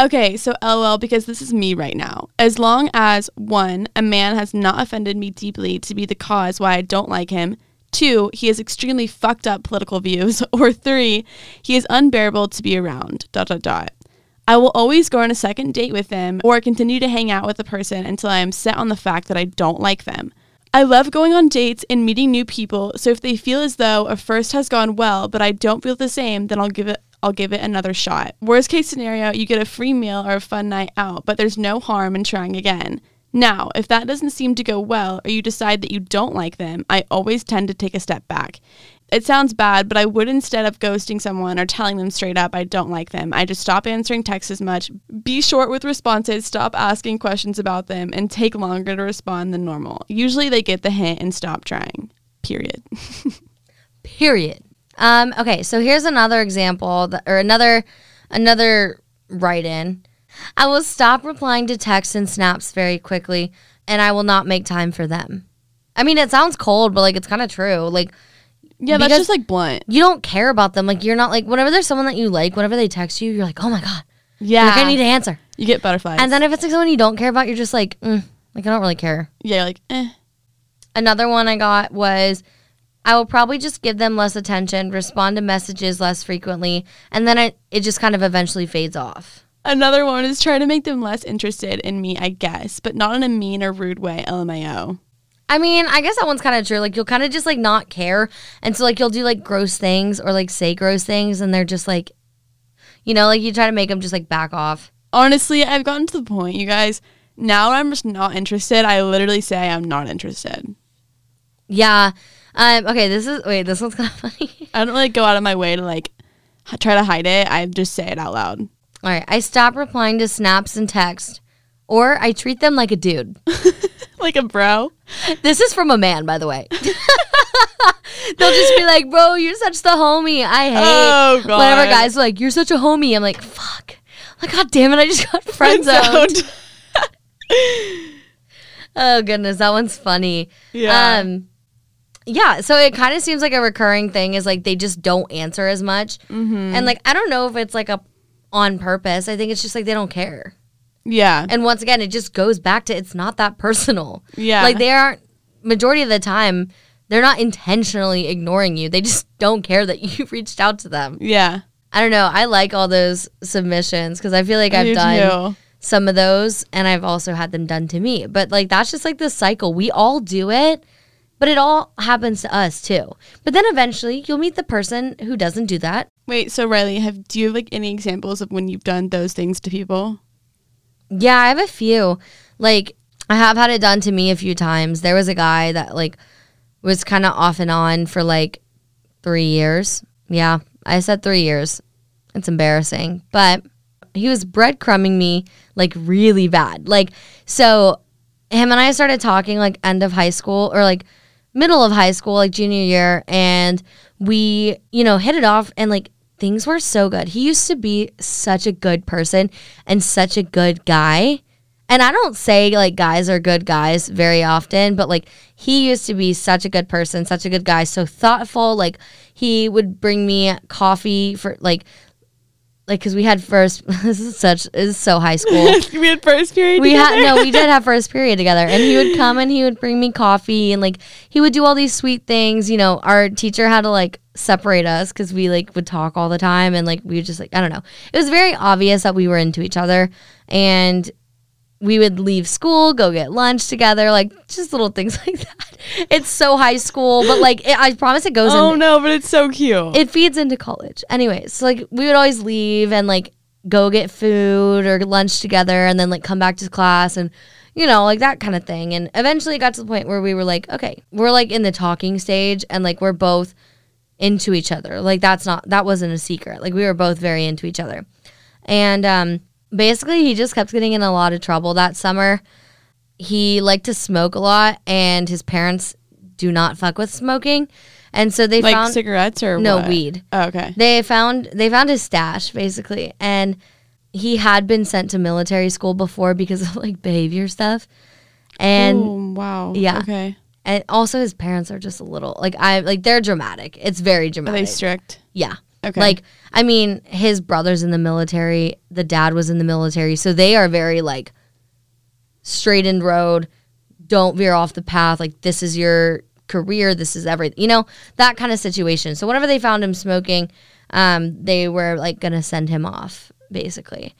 Okay, so LOL because this is me right now. As long as one, a man has not offended me deeply to be the cause why I don't like him. Two, he has extremely fucked up political views. Or three, he is unbearable to be around. Dot dot dot. I will always go on a second date with them or continue to hang out with the person until I am set on the fact that I don't like them. I love going on dates and meeting new people, so if they feel as though a first has gone well, but I don't feel the same, then I'll give it I'll give it another shot. Worst case scenario, you get a free meal or a fun night out, but there's no harm in trying again. Now, if that doesn't seem to go well or you decide that you don't like them, I always tend to take a step back. It sounds bad, but I would instead of ghosting someone or telling them straight up I don't like them, I just stop answering texts as much, be short with responses, stop asking questions about them, and take longer to respond than normal. Usually they get the hint and stop trying. Period. Period. Um, okay, so here's another example that, or another another write in. I will stop replying to texts and snaps very quickly, and I will not make time for them. I mean, it sounds cold, but like it's kind of true. Like Yeah, that's just like blunt. you don't care about them. Like you're not like whenever there's someone that you like, whenever they text you, you're like, oh my god, Yeah. like I need to answer. you get butterflies. And then if it's like someone you don't care about, you're just like, mm, like I don't really care. yeah, like, eh. Another one I got was I will probably just give them less attention, respond to messages less frequently, and then it, it just kind of eventually fades off. Another one is try to make them less interested in me, I guess, but not in a mean or rude way, LMAO. I mean, I guess that one's kind of true. Like you'll kind of just like not care, and so like you'll do like gross things or like say gross things, and they're just like, you know, like you try to make them just like back off. Honestly, I've gotten to the point, you guys. Now I'm just not interested. I literally say I'm not interested. Yeah. Um. Okay. This is wait. This one's kind of funny. I don't really go out of my way to like h- try to hide it. I just say it out loud. All right. I stop replying to snaps and text, or I treat them like a dude. Like a bro. This is from a man, by the way. They'll just be like, "Bro, you're such the homie." I hate Oh, God. whenever guys are like, "You're such a homie." I'm like, "Fuck." Like, God damn it! I just got friend zoned. Oh goodness, that one's funny. Yeah. Um yeah, so it kind of seems like a recurring thing is like they just don't answer as much. Mm-hmm. And like I don't know if it's like a on purpose. I think it's just like they don't care. yeah. And once again, it just goes back to it's not that personal. Yeah. Like they aren't majority of the time they're not intentionally ignoring you. They just don't care that you reached out to them. yeah. I don't know. I like all those submissions because I feel like I I've done too. some of those and I've also had them done to me. But like that's just like the cycle. We all do it, but it all happens to us too. But then eventually you'll meet the person who doesn't do that. Wait, so Riley, have do you have like any examples of when you've done those things to people? Yeah, I have a few. Like I have had it done to me a few times. There was a guy that like was kind of off and on for like 3 years. Yeah, I said 3 years. It's embarrassing, but he was breadcrumbing me like really bad. Like so him and I started talking like end of high school or like middle of high school, like junior year, and we, you know, hit it off and like things were so good. He used to be such a good person and such a good guy. And I don't say like guys are good guys very often, but like he used to be such a good person, such a good guy, so thoughtful. Like he would bring me coffee for like like because we had first this is such this is so high school. We had first period. we had no we did have first period together. And he would come and he would bring me coffee and like he would do all these sweet things. You know our teacher had to like separate us because we like would talk all the time and like we would just like i don't know. It was very obvious that we were into each other. And we would leave school go get lunch together like just little things like that it's so high school but like it, i promise it goes Oh in no, but it's so cute. it feeds into college. Anyways, so like we would always leave and like go get food or lunch together and then like come back to class and you know, like that kind of thing. And eventually it got to the point where we were like, okay, we're like in the talking stage and like we're both into each other. Like that's not that wasn't a secret. Like we were both very into each other. And um basically he just kept getting in a lot of trouble that summer. He liked to smoke a lot and his parents do not fuck with smoking. And so they like found cigarettes or no what? weed. Oh, okay. They found they found his stash basically, and he had been sent to military school before because of like behavior stuff, and oh, wow. yeah. Okay. and also his parents are just a little like I like they're dramatic. It's very dramatic. Are they strict? yeah. Okay. Like I mean, his brother's in the military. The dad was in the military, so they are very like straightened road. Don't veer off the path. Like this is your career. This is everything. You know that kind of situation. So whenever they found him smoking, um, they were like gonna send him off basically,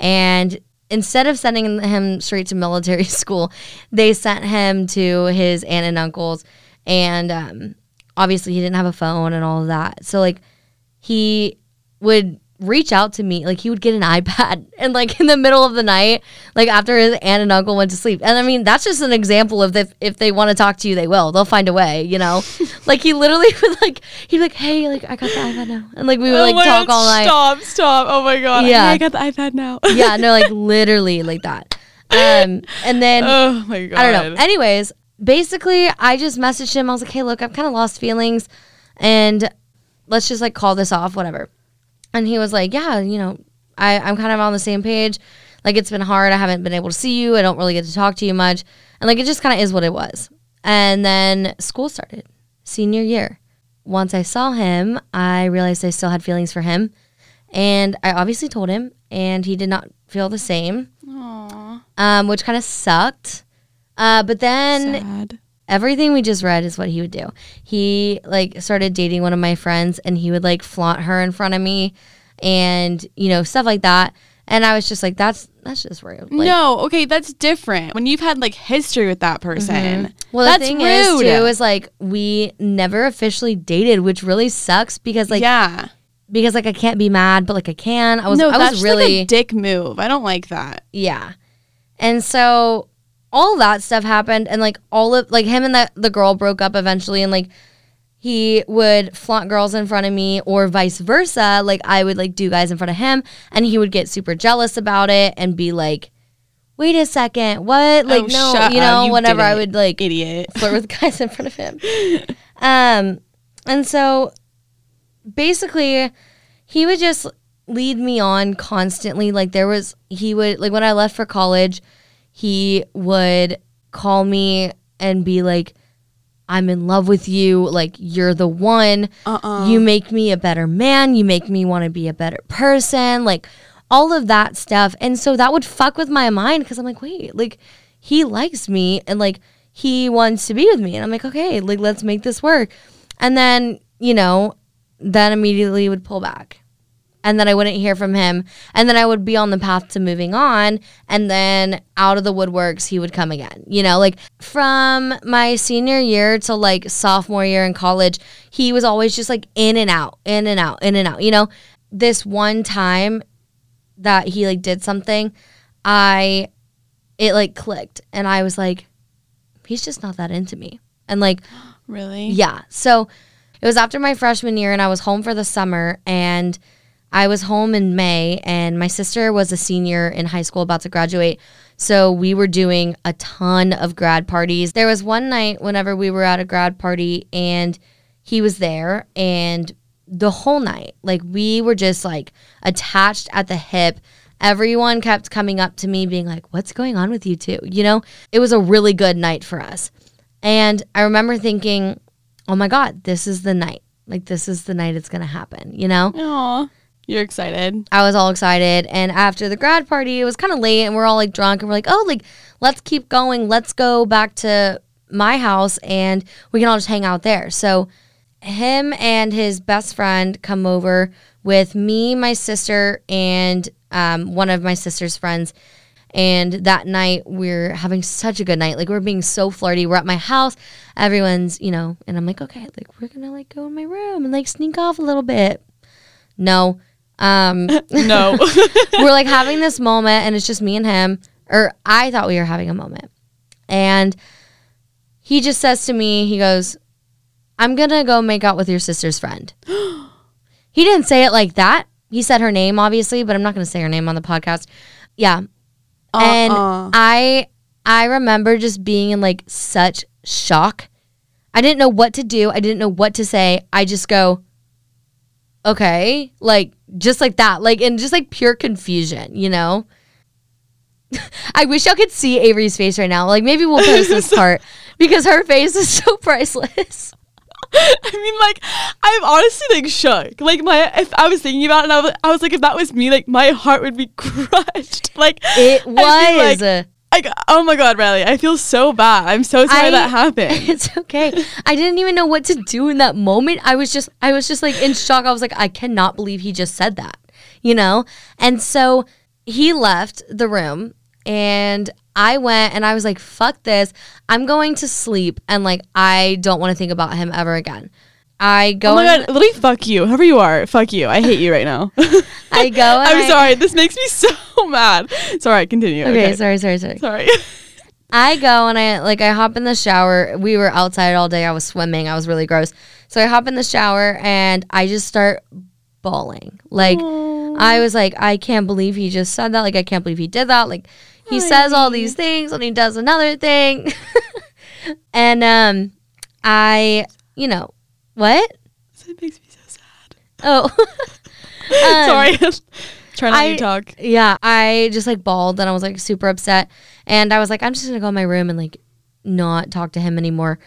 and instead of sending him straight to military school, they sent him to his aunt and uncle's, and um, obviously he didn't have a phone and all of that. So like he would reach out to me like he would get an ipad and like in the middle of the night like after his aunt and uncle went to sleep and i mean that's just an example of if, if they want to talk to you they will they'll find a way you know like he literally would like he'd be like hey like i got the ipad now and like we would oh like talk God, all night Stop, stop. Oh my god. Yeah. I got the iPad now. yeah no like literally like that um and then oh my god. I don't know. Anyways, basically, I just messaged him. I was like, hey, look, I've kind of lost feelings and let's just like call this off, whatever. And he was like, yeah, you know, I, I'm kind of on the same page. Like it's been hard. I haven't been able to see you. I don't really get to talk to you much. And like it just kind of is what it was. And then school started, senior year. Once I saw him, I realized I still had feelings for him. And I obviously told him, and he did not feel the same, Aww. um, which kind of sucked. Uh, but then Sad. Everything we just read is what he would do. He like started dating one of my friends and he would like flaunt her in front of me and you know stuff like that. And I was just like that's that's just rude. Like, no, okay, that's different. When you've had like history with that person. Mm-hmm. Well, that's the thing rude. is too is like we never officially dated, which really sucks because like yeah. because like I can't be mad, but like I can. I was no, I that's was really a dick move. I don't like that. Yeah. And so all that stuff happened and like all of like him and that the girl broke up eventually and like he would flaunt girls in front of me or vice versa. Like I would like do guys in front of him and he would get super jealous about it and be like, Wait a second, what? Like Oh, no, you up, know, you whenever I would like Idiot. flirt with guys in front of him. Um, and so basically, he would just lead me on constantly. Like there was, he would like when I left for college, he would call me and be like, "I'm in love with you. Like you're the one. Uh-uh. You make me a better man. You make me want to be a better person. Like all of that stuff. And so that would fuck with my mind because I'm like, wait, like he likes me and like he wants to be with me. And I'm like, okay, like let's make this work. And then, you know, then immediately would pull back. And then I wouldn't hear from him. And then I would be on the path to moving on. And then out of the woodworks, he would come again. You know, like from my senior year to like sophomore year in college, he was always just like in and out, in and out, in and out. You know, this one time that he like did something, I, it like clicked. And I was like, he's just not that into me. And like, Really? yeah. So it was after my freshman year, and I was home for the summer, and I was home in May, and my sister was a senior in high school about to graduate. So we were doing a ton of grad parties. There was one night whenever we were at a grad party, and he was there, and the whole night, like we were just like attached at the hip. Everyone kept coming up to me, being like, What's going on with you two? You know, it was a really good night for us. And I remember thinking, oh my God, this is the night. Like, this is the night it's going to happen, you know? Aw. You're excited. I was all excited. And after the grad party, it was kind of late and we're all like drunk and we're like, oh, like, let's keep going. Let's go back to my house and we can all just hang out there. So, him and his best friend come over with me, my sister, and um, one of my sister's friends. And that night, we're having such a good night. Like, we're being so flirty. We're at my house. Everyone's, you know, and I'm like, okay, like, we're going to, like, go in my room and, like, sneak off a little bit. No. Um, No. we're like having this moment and it's just me and him or i thought we were having a moment. And he just says to me he goes i'm gonna go make out with your sister's friend. He didn't say it like that. He said her name obviously but i'm not gonna say her name on the podcast. Yeah. And Uh-uh. i i remember just being in like such shock. I didn't know what to do. I didn't know what to say. I just go okay. Like just like that like in just like pure confusion you know i wish y'all could see avery's face right now like maybe we'll post this part because her face is so priceless I mean, like, I'm honestly like shook. Like, my if I was thinking about it, and I was, I was like, if that was me, like, my heart would be crushed. Like, it was like, like, oh my god, Riley, I feel so bad. I'm so sorry I- that happened. it's okay. I didn't even know what to do in that moment. I was just i was just like in shock. I was like i cannot believe he just said that you know? And so he left the room and i went and i was like fuck this. I'm going to sleep and like i don't want to think about him ever again i go Oh my god, literally, fuck you. Whoever you are, fuck you. I hate you right now. i go and I'm I- sorry. This makes me so mad. Sorry, continue. okay, Okay, sorry sorry sorry sorry. I go and I like I hop in the shower. We were outside all day. I was swimming. I was really gross. So I hop in the shower and I just start bawling. Like I was like, I can't believe he just said that. Like I can't believe he did that. Like he says all these things and he does another thing. and um I, you know, what? it makes me so sad. Oh. Um, sorry. Try not I- to talk. Yeah, I just like bawled and I was like super upset. And I was like, I'm just gonna go in my room and like not talk to him anymore.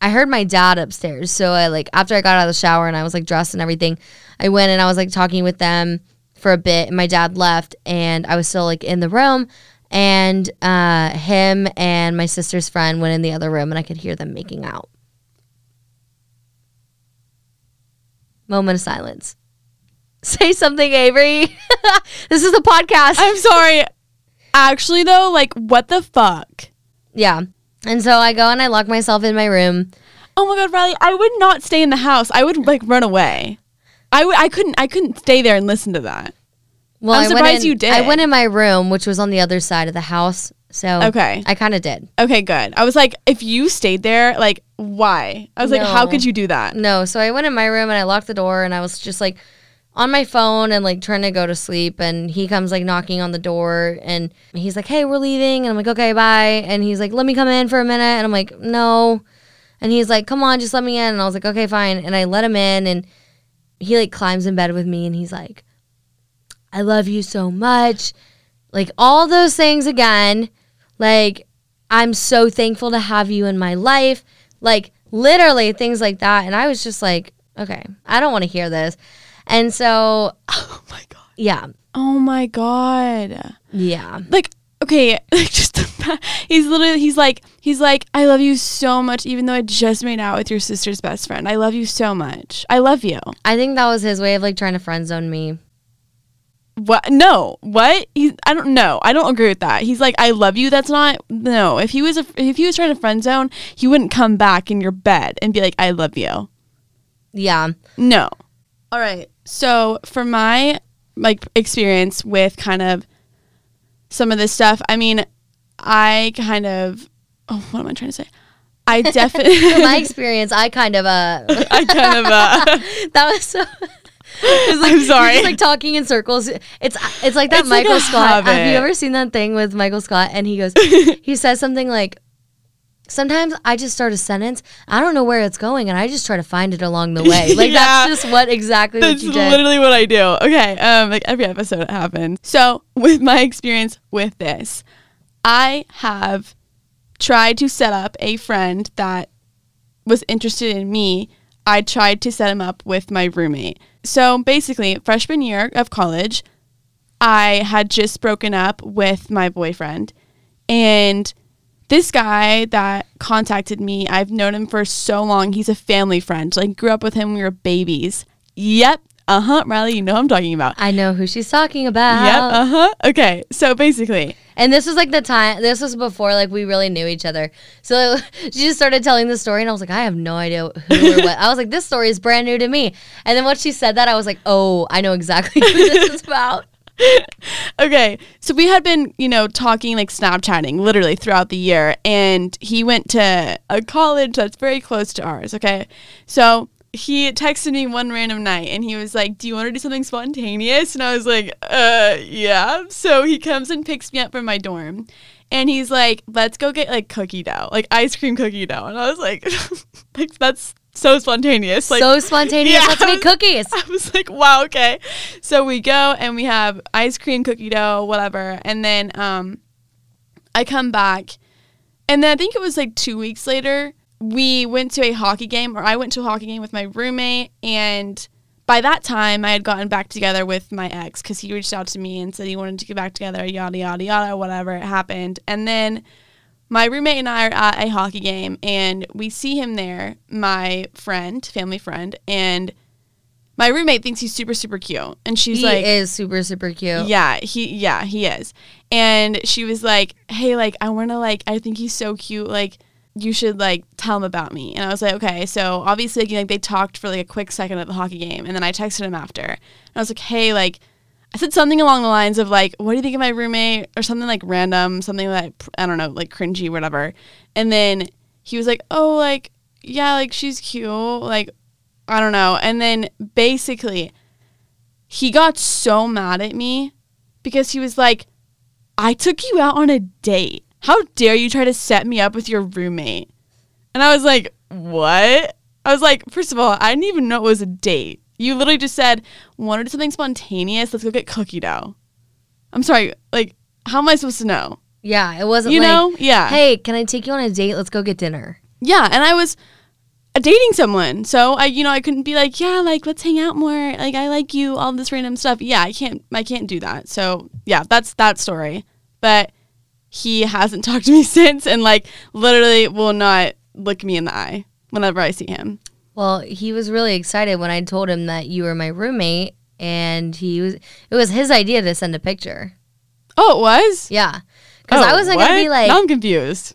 I heard my dad upstairs. So I like after I got out of the shower and I was like dressed and everything, I went and I was like talking with them for a bit and my dad left and I was still like in the room and uh him and my sister's friend went in the other room and I could hear them making out. Moment of silence. Say something, Avery. this is a podcast. I'm sorry. Actually, though, like, what the fuck? Yeah. And so I go and I lock myself in my room. Oh my god, Riley, I would not stay in the house. I would like run away. I would. I couldn't. I couldn't stay there and listen to that. Well, I'm surprised in- you did. I went in my room, which was on the other side of the house. So Okay. I kind of did. Okay, good. I was like, if you stayed there, like, why? I was like, how could you do that? No, so I went in my room and I locked the door and I was just like on my phone and like trying to go to sleep and he comes like knocking on the door and he's like, "Hey, we're leaving." And I'm like, "Okay, bye." And he's like, "Let me come in for a minute." And I'm like, "No." And he's like, "Come on, just let me in." And I was like, "Okay, fine." And I let him in and he like climbs in bed with me and he's like, "I love you so much." Like all those things again. Like I'm so thankful to have you in my life. Like literally things like that. And I was just like, okay, I don't want to hear this. And so, Oh my god. yeah, Oh my god. yeah. Like, okay, like just he's literally he's like he's like I love you so much, even though I just made out with your sister's best friend. I love you so much. I love you. I think that was his way of like trying to friend zone me. What? No. What? He, I don't know. I don't agree with that. He's like, I love you. That's not. No. If he was a, if he was trying to friend zone, he wouldn't come back in your bed and be like, I love you. Yeah. No. All right. So for my like experience with kind of some of this stuff, I mean, I kind of. Oh, what am I trying to say? I definitely. My experience, I kind of, uh, I kind of. Uh, that was so. I'm sorry. Just like talking in circles. It's it's like that It's Michael a Scott. Have you ever seen that thing with Michael Scott? And he goes, he says something like, "Sometimes I just start a sentence, I don't know where it's going, and I just try to find it along the way." Like Yeah. that's just what exactly That's what you did. literally what I do. Okay, um, like every episode it happens. So with my experience with this, I have tried to set up a friend that was interested in me. I tried to set him up with my roommate. So basically, freshman year of college, I had just broken up with my boyfriend, and this guy that contacted me, I've known him for so long. He's a family friend. Like grew up with him we were babies. Yep. Uh huh. Riley, you know I'm talking about. I know who she's talking about. Yep. Uh huh. Okay. So basically, And this was like the time. This was before like we really knew each other. So she just started telling the story, and I was like, I have no idea who or what. I was like, this story is brand new to me. And then once she said that, I was like, oh, I know exactly who this is about. okay. So we had been, you know, talking like Snapchatting literally throughout the year, and he went to a college that's very close to ours. Okay. So he texted me one random night and he was like, Do you want to do something spontaneous? And I was like, Uh, yeah. So he comes and picks me up from my dorm. And he's like, let's go get like cookie dough, like ice cream cookie dough. And I was like, like that's so spontaneous. Like, so spontaneous. Yeah. Let's make cookies. I was like, wow, okay. So we go and we have ice cream, cookie dough, whatever. And then um, I come back. And then I think it was like two weeks later, we went to a hockey game, or I went to a hockey game with my roommate. And by that time, I had gotten back together with my ex because he reached out to me and said he wanted to get back together, yada, yada, yada, whatever. It happened. And then my roommate and I are at a hockey game and we see him there, my friend, family friend, and my roommate thinks he's super, super cute. And she's like he like, is super super cute. yeah, he yeah, he is. And she was like, "Hey, like I want to like I think he's so cute. Like you should like tell him about me." And I was like, "Okay." So obviously like, like they talked for like a quick second at the hockey game and then I texted him after. And I was like, "Hey, like I said something along the lines of like, "What do you think of my roommate?" or something like random, something like I don't know, like cringy whatever. And then he was like, "Oh, like yeah, like she's cute." Like I don't know. And then basically he got so mad at me because he was like, I took you out on a date. How dare you try to set me up with your roommate? And I was like, What? I was like, First of all, I didn't even know it was a date. You literally just said, want to do something spontaneous? Let's go get cookie dough. I'm sorry. Like, how am I supposed to know? Yeah, it wasn't You like, know? Yeah. hey, can I take you on a date? Let's go get dinner. Yeah, and I was dating someone, so I, you know, I couldn't be like, yeah, like let's hang out more. Like I like you, all this random stuff. Yeah, I can't, I can't do that. So yeah, that's that story. But he hasn't talked to me since, and like literally will not look me in the eye whenever I see him. Well, he was really excited when I told him that you were my roommate, and he was. It was his idea to send a picture. Oh, it was. Yeah, because I Oh, wasn't gonna be like, now I'm confused.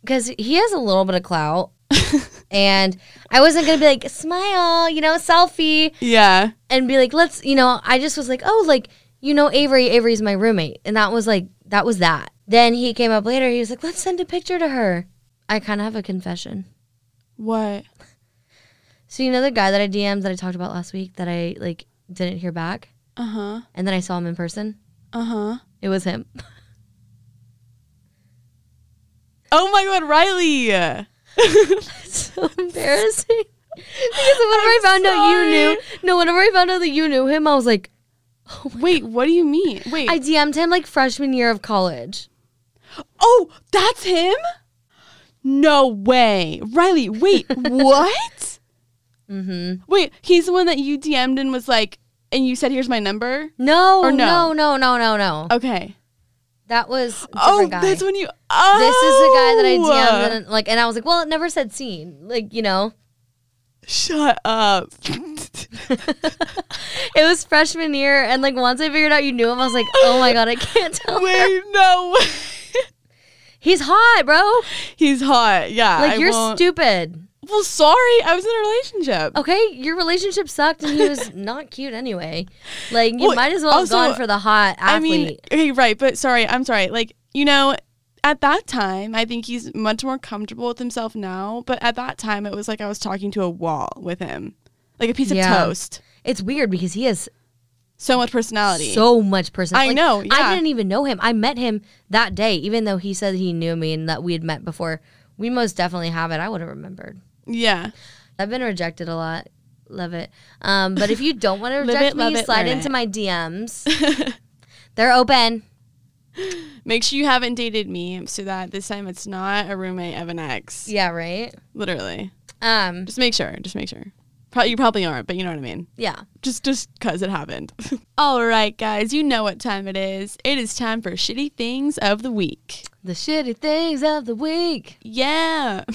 because he has a little bit of clout, and I wasn't gonna be like, smile, you know, selfie, Yeah. and be like, let's, you know, I just was like, oh, like, you know, Avery, Avery's my roommate, and that was like, that was that. Then he came up later. He was like, let's send a picture to her. I kind of have a confession. What? So you know the guy that I DM'd that I talked about last week that I like didn't hear back, Uh huh. and then I saw him in person. Uh huh. It was him. Oh my God, Riley. That's so embarrassing. because whenever I found out you knew, no, whenever I found out that you knew him, I was like, Wait, what do you mean? Wait. I DM'd him like freshman year of college. Oh, that's him? No way. Riley, wait, what? Mm-hmm. Wait, he's the one that you DM'd and was like, and you said, here's my number? No, Or no, no? no, no, no, no. Okay. That was Oh, guy. that's when you. Oh. this is the guy that I DM'd, and, like, and I was like, well, it never said seen, like, you know. Shut up. It was freshman year, and like once I figured out you knew him, I was like, oh my god, I can't tell. her. wait, no. He's hot, bro. he's hot. Yeah. Like I you're won't- stupid. Well, sorry. I was in a relationship. Okay, your relationship sucked, and he was not cute anyway. Like you Well, might as well have gone for the hot athlete. I mean, okay, right, but sorry, I'm sorry. Like, you know, at that time, I think he's much more comfortable with himself now. But at that time, it was like I was talking to a wall with him, like a piece Yeah. of toast. it's weird because he has So much personality. so much personality. I know, I didn't even know him. I met him that day, even though he said he knew me and that we had met before. We most definitely haven't. I would have remembered. yeah. I've been rejected a lot. Love it. Um, but if you don't want to reject it, me, it, slide into it. my DMs. They're open. Make sure you haven't dated me so that this time it's not a roommate of an ex. Yeah, right. Literally. Um, Just make sure. Just make sure. Pro- you probably aren't, but you know what I mean. yeah. Just just cause it happened. All right, guys, you know what time it is. It is time for shitty things of the week. The shitty things of the week. Yeah.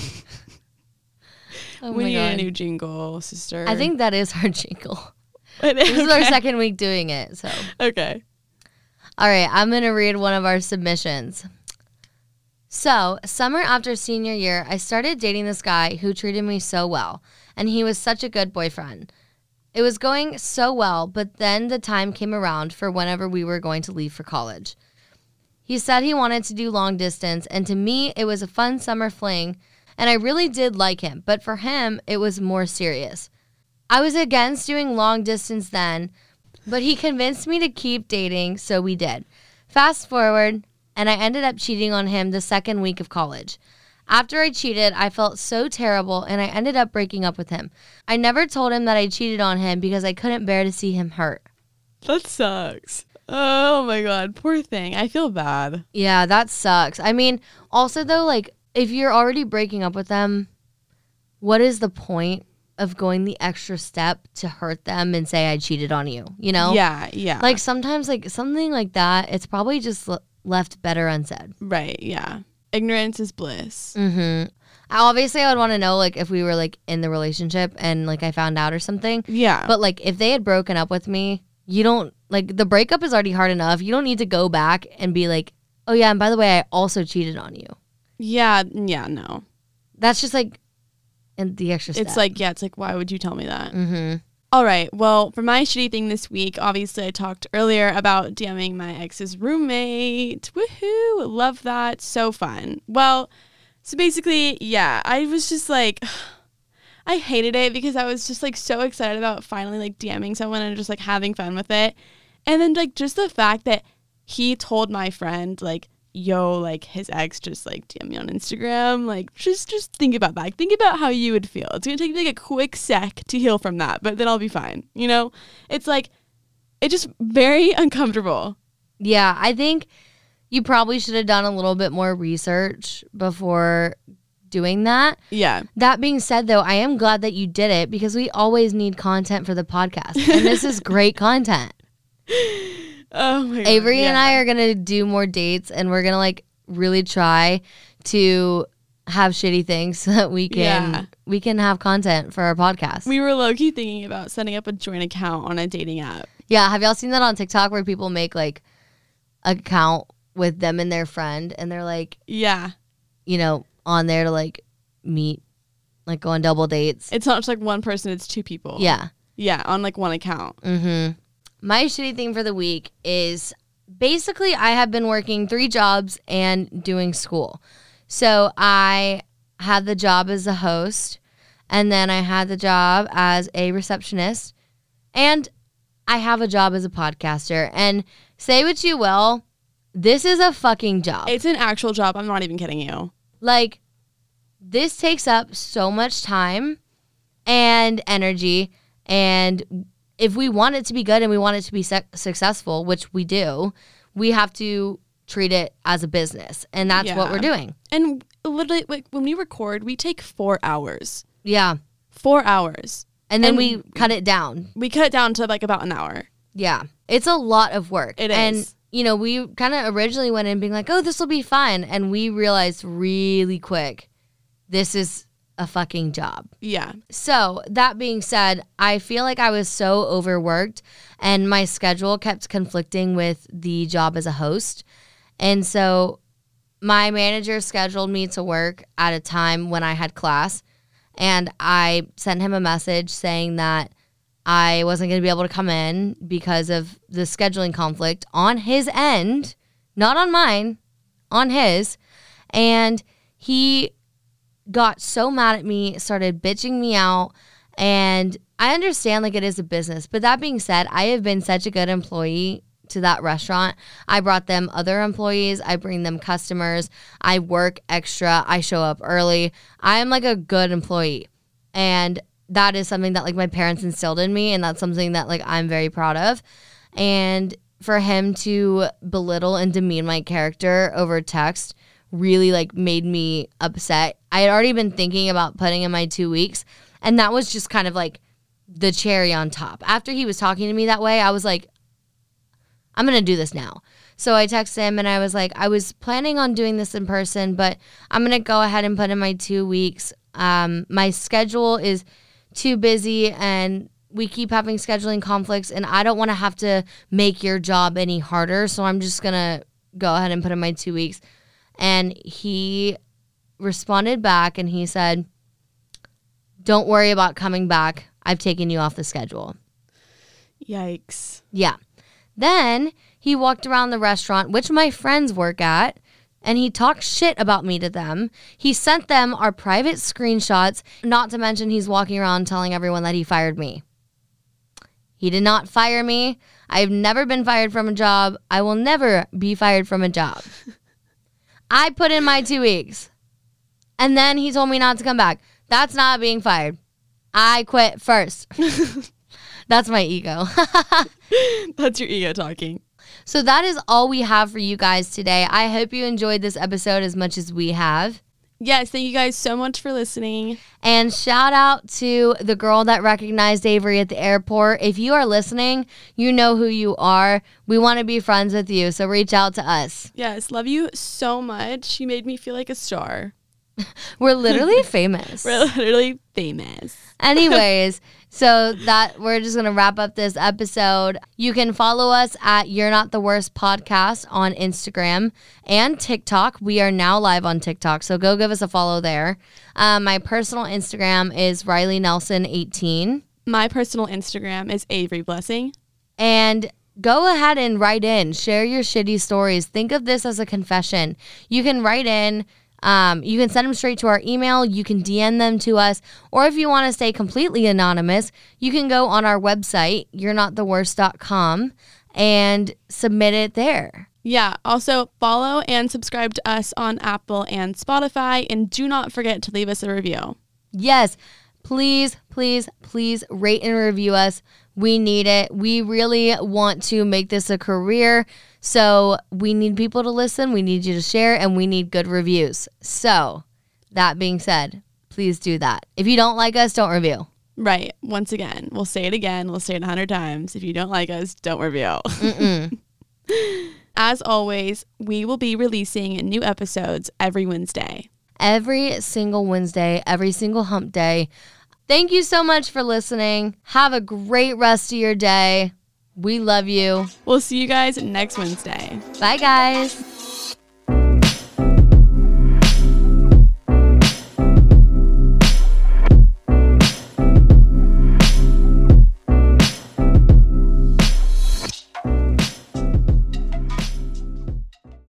Oh we need a new jingle, sister. I think that is our jingle. It This is our second week doing it. So, Okay. all right, I'm going to read one of our submissions. So, summer after senior year, I started dating this guy who treated me so well, and he was such a good boyfriend. It was going so well, but then the time came around for whenever we were going to leave for college. He said he wanted to do long distance, and to me, it was a fun summer fling, and I really did like him, but for him, it was more serious. I was against doing long distance then, but he convinced me to keep dating, so we did. Fast forward, and I ended up cheating on him the second week of college. After I cheated, I felt so terrible and I ended up breaking up with him. I never told him that I cheated on him because I couldn't bear to see him hurt. That sucks. Oh my god, poor thing. I feel bad. Yeah, that sucks. I mean, also though, like if you're already breaking up with them, what is the point of going the extra step to hurt them and say I cheated on you? You know? Yeah, yeah. Like sometimes like something like that, it's probably just left better unsaid. right, yeah. Ignorance is bliss. Mhm. Obviously, I would want to know like if we were like in the relationship and like I found out or something. Yeah. But like if they had broken up with me, you don't like the breakup is already hard enough. You don't need to go back and be like, "Oh yeah, and by the way, I also cheated on you." yeah, yeah, no. That's just like and the extra step. It's like, yeah, it's like, why would you tell me that? Mhm. All right. Well, for my shitty thing this week, obviously I talked earlier about DMing my ex's roommate. Woohoo! Love that. So fun. Well, so basically, yeah, I was just like I hated it because I was just like so excited about finally like DMing someone and just like having fun with it. And then like just the fact that he told my friend like yo, like his ex just like DM me on Instagram. Like just just think about that. Like, think about how you would feel. It's gonna take me like a quick sec to heal from that, but then I'll be fine. You know? It's like it's just very uncomfortable. Yeah, I think you probably should have done a little bit more research before doing that. Yeah. That being said, though, I am glad that you did it because we always need content for the podcast. And this is great content. Oh my god. Avery and. I are going to do more dates and we're going to like really try to have shitty things so that we can Yeah. we can have content for our podcast. we were low key thinking about setting up a joint account on a dating app. yeah, have y'all seen that on TikTok where people make like account with them and their friend and they're like, Yeah. you know, on there to like meet like go on double dates. It's not just like one person, it's two people. Yeah. Yeah, on like one account. Mm-hmm. My shitty thing for the week is basically I have been working three jobs and doing school. So I had the job as a host, and then I had the job as a receptionist, and I have a job as a podcaster. And say what you will, this is a fucking job. It's an actual job. I'm not even kidding you. Like, this takes up so much time and energy. And if we want it to be good and we want it to be suc successful, which we do, we have to treat it as a business. And that's what we're doing. And literally, like when we record, we take four hours. Yeah. Four hours. And then And- we cut it down. We cut it down to like about an hour. Yeah. It's a lot of work. It And, is. you know, we kind of originally went in being like, oh, this will be fun. And we realized really quick, this is a fucking job. Yeah. So, that being said, I feel like I was so overworked and my schedule kept conflicting with the job as a host. And so, my manager scheduled me to work at a time when I had class. And I sent him a message saying that I wasn't going to be able to come in because of the scheduling conflict on his end, not on mine, on his. And he got so mad at me, started bitching me out. And I understand like it is a business. But that being said, I have been such a good employee to that restaurant. I brought them other employees, I bring them customers, I work extra, I show up early. I am like a good employee. And that is something that like my parents instilled in me and that's something that like I'm very proud of. And for him to belittle and demean my character over text really like made me upset. I had already been thinking about putting in my 2 weeks and that was just kind of like the cherry on top. After he was talking to me that way, I was like I'm to do this now. So I texted him and I was like, I was planning on doing this in person, but I'm to go ahead and put in my two weeks. Um, my schedule is too busy and we keep having scheduling conflicts, and I don't want to have to make your job any harder. So I'm just to go ahead and put in my two weeks. And he responded back and he said, Don't worry about coming back. I've taken you off the schedule. Yikes. Yeah. Then he walked around the restaurant, which my friends work at, and he talked shit about me to them. He sent them our private screenshots, not to mention he's walking around telling everyone that he fired me. He did not fire me. I've never been fired from a job. I will never be fired from a job. I put in my two weeks. And then he told me not to come back. That's not being fired. I quit first. That's my ego. That's your ego talking. So that is all we have for you guys today. I hope you enjoyed this episode as much as we have. Yes, thank you guys so much for listening. And shout out to the girl that recognized Avery at the airport. If you are listening, you know who you are. We want to be friends with you, so reach out to us. Yes, love you so much. You made me feel like a star. We're literally famous. We're literally famous. Anyways, so that we're just gonna wrap up this episode. You can follow us at You're Not the Worst Podcast on Instagram and TikTok. We are now live on TikTok, so go give us a follow there. Um, my personal Instagram is Riley Nelson 18. My personal Instagram is Avery Blessing. And go ahead and write in, share your shitty stories. Think of this as a confession. You can write in. Um, you can send them straight to our email. You can DM them to us. Or if you want to stay completely anonymous, you can go on our website, you're not the worst.com, and submit it there. Yeah. Also, follow and subscribe to us on Apple and Spotify. And do not forget to leave us a review. Yes, please, please, please rate and review us. We need it. We really want to make this a career. So we need people to listen. We need you to share and we need good reviews. So, that being said, please do that. If you don't like us, don't review. Right. Once again, we'll say it again. We'll say it a hundred times. If you don't like us, don't review. As always, we will be releasing new episodes every Wednesday. Every single Wednesday, every single hump day. Thank you so much for listening. Have a great rest of your day. We love you. We'll see you guys next Wednesday. Bye, guys.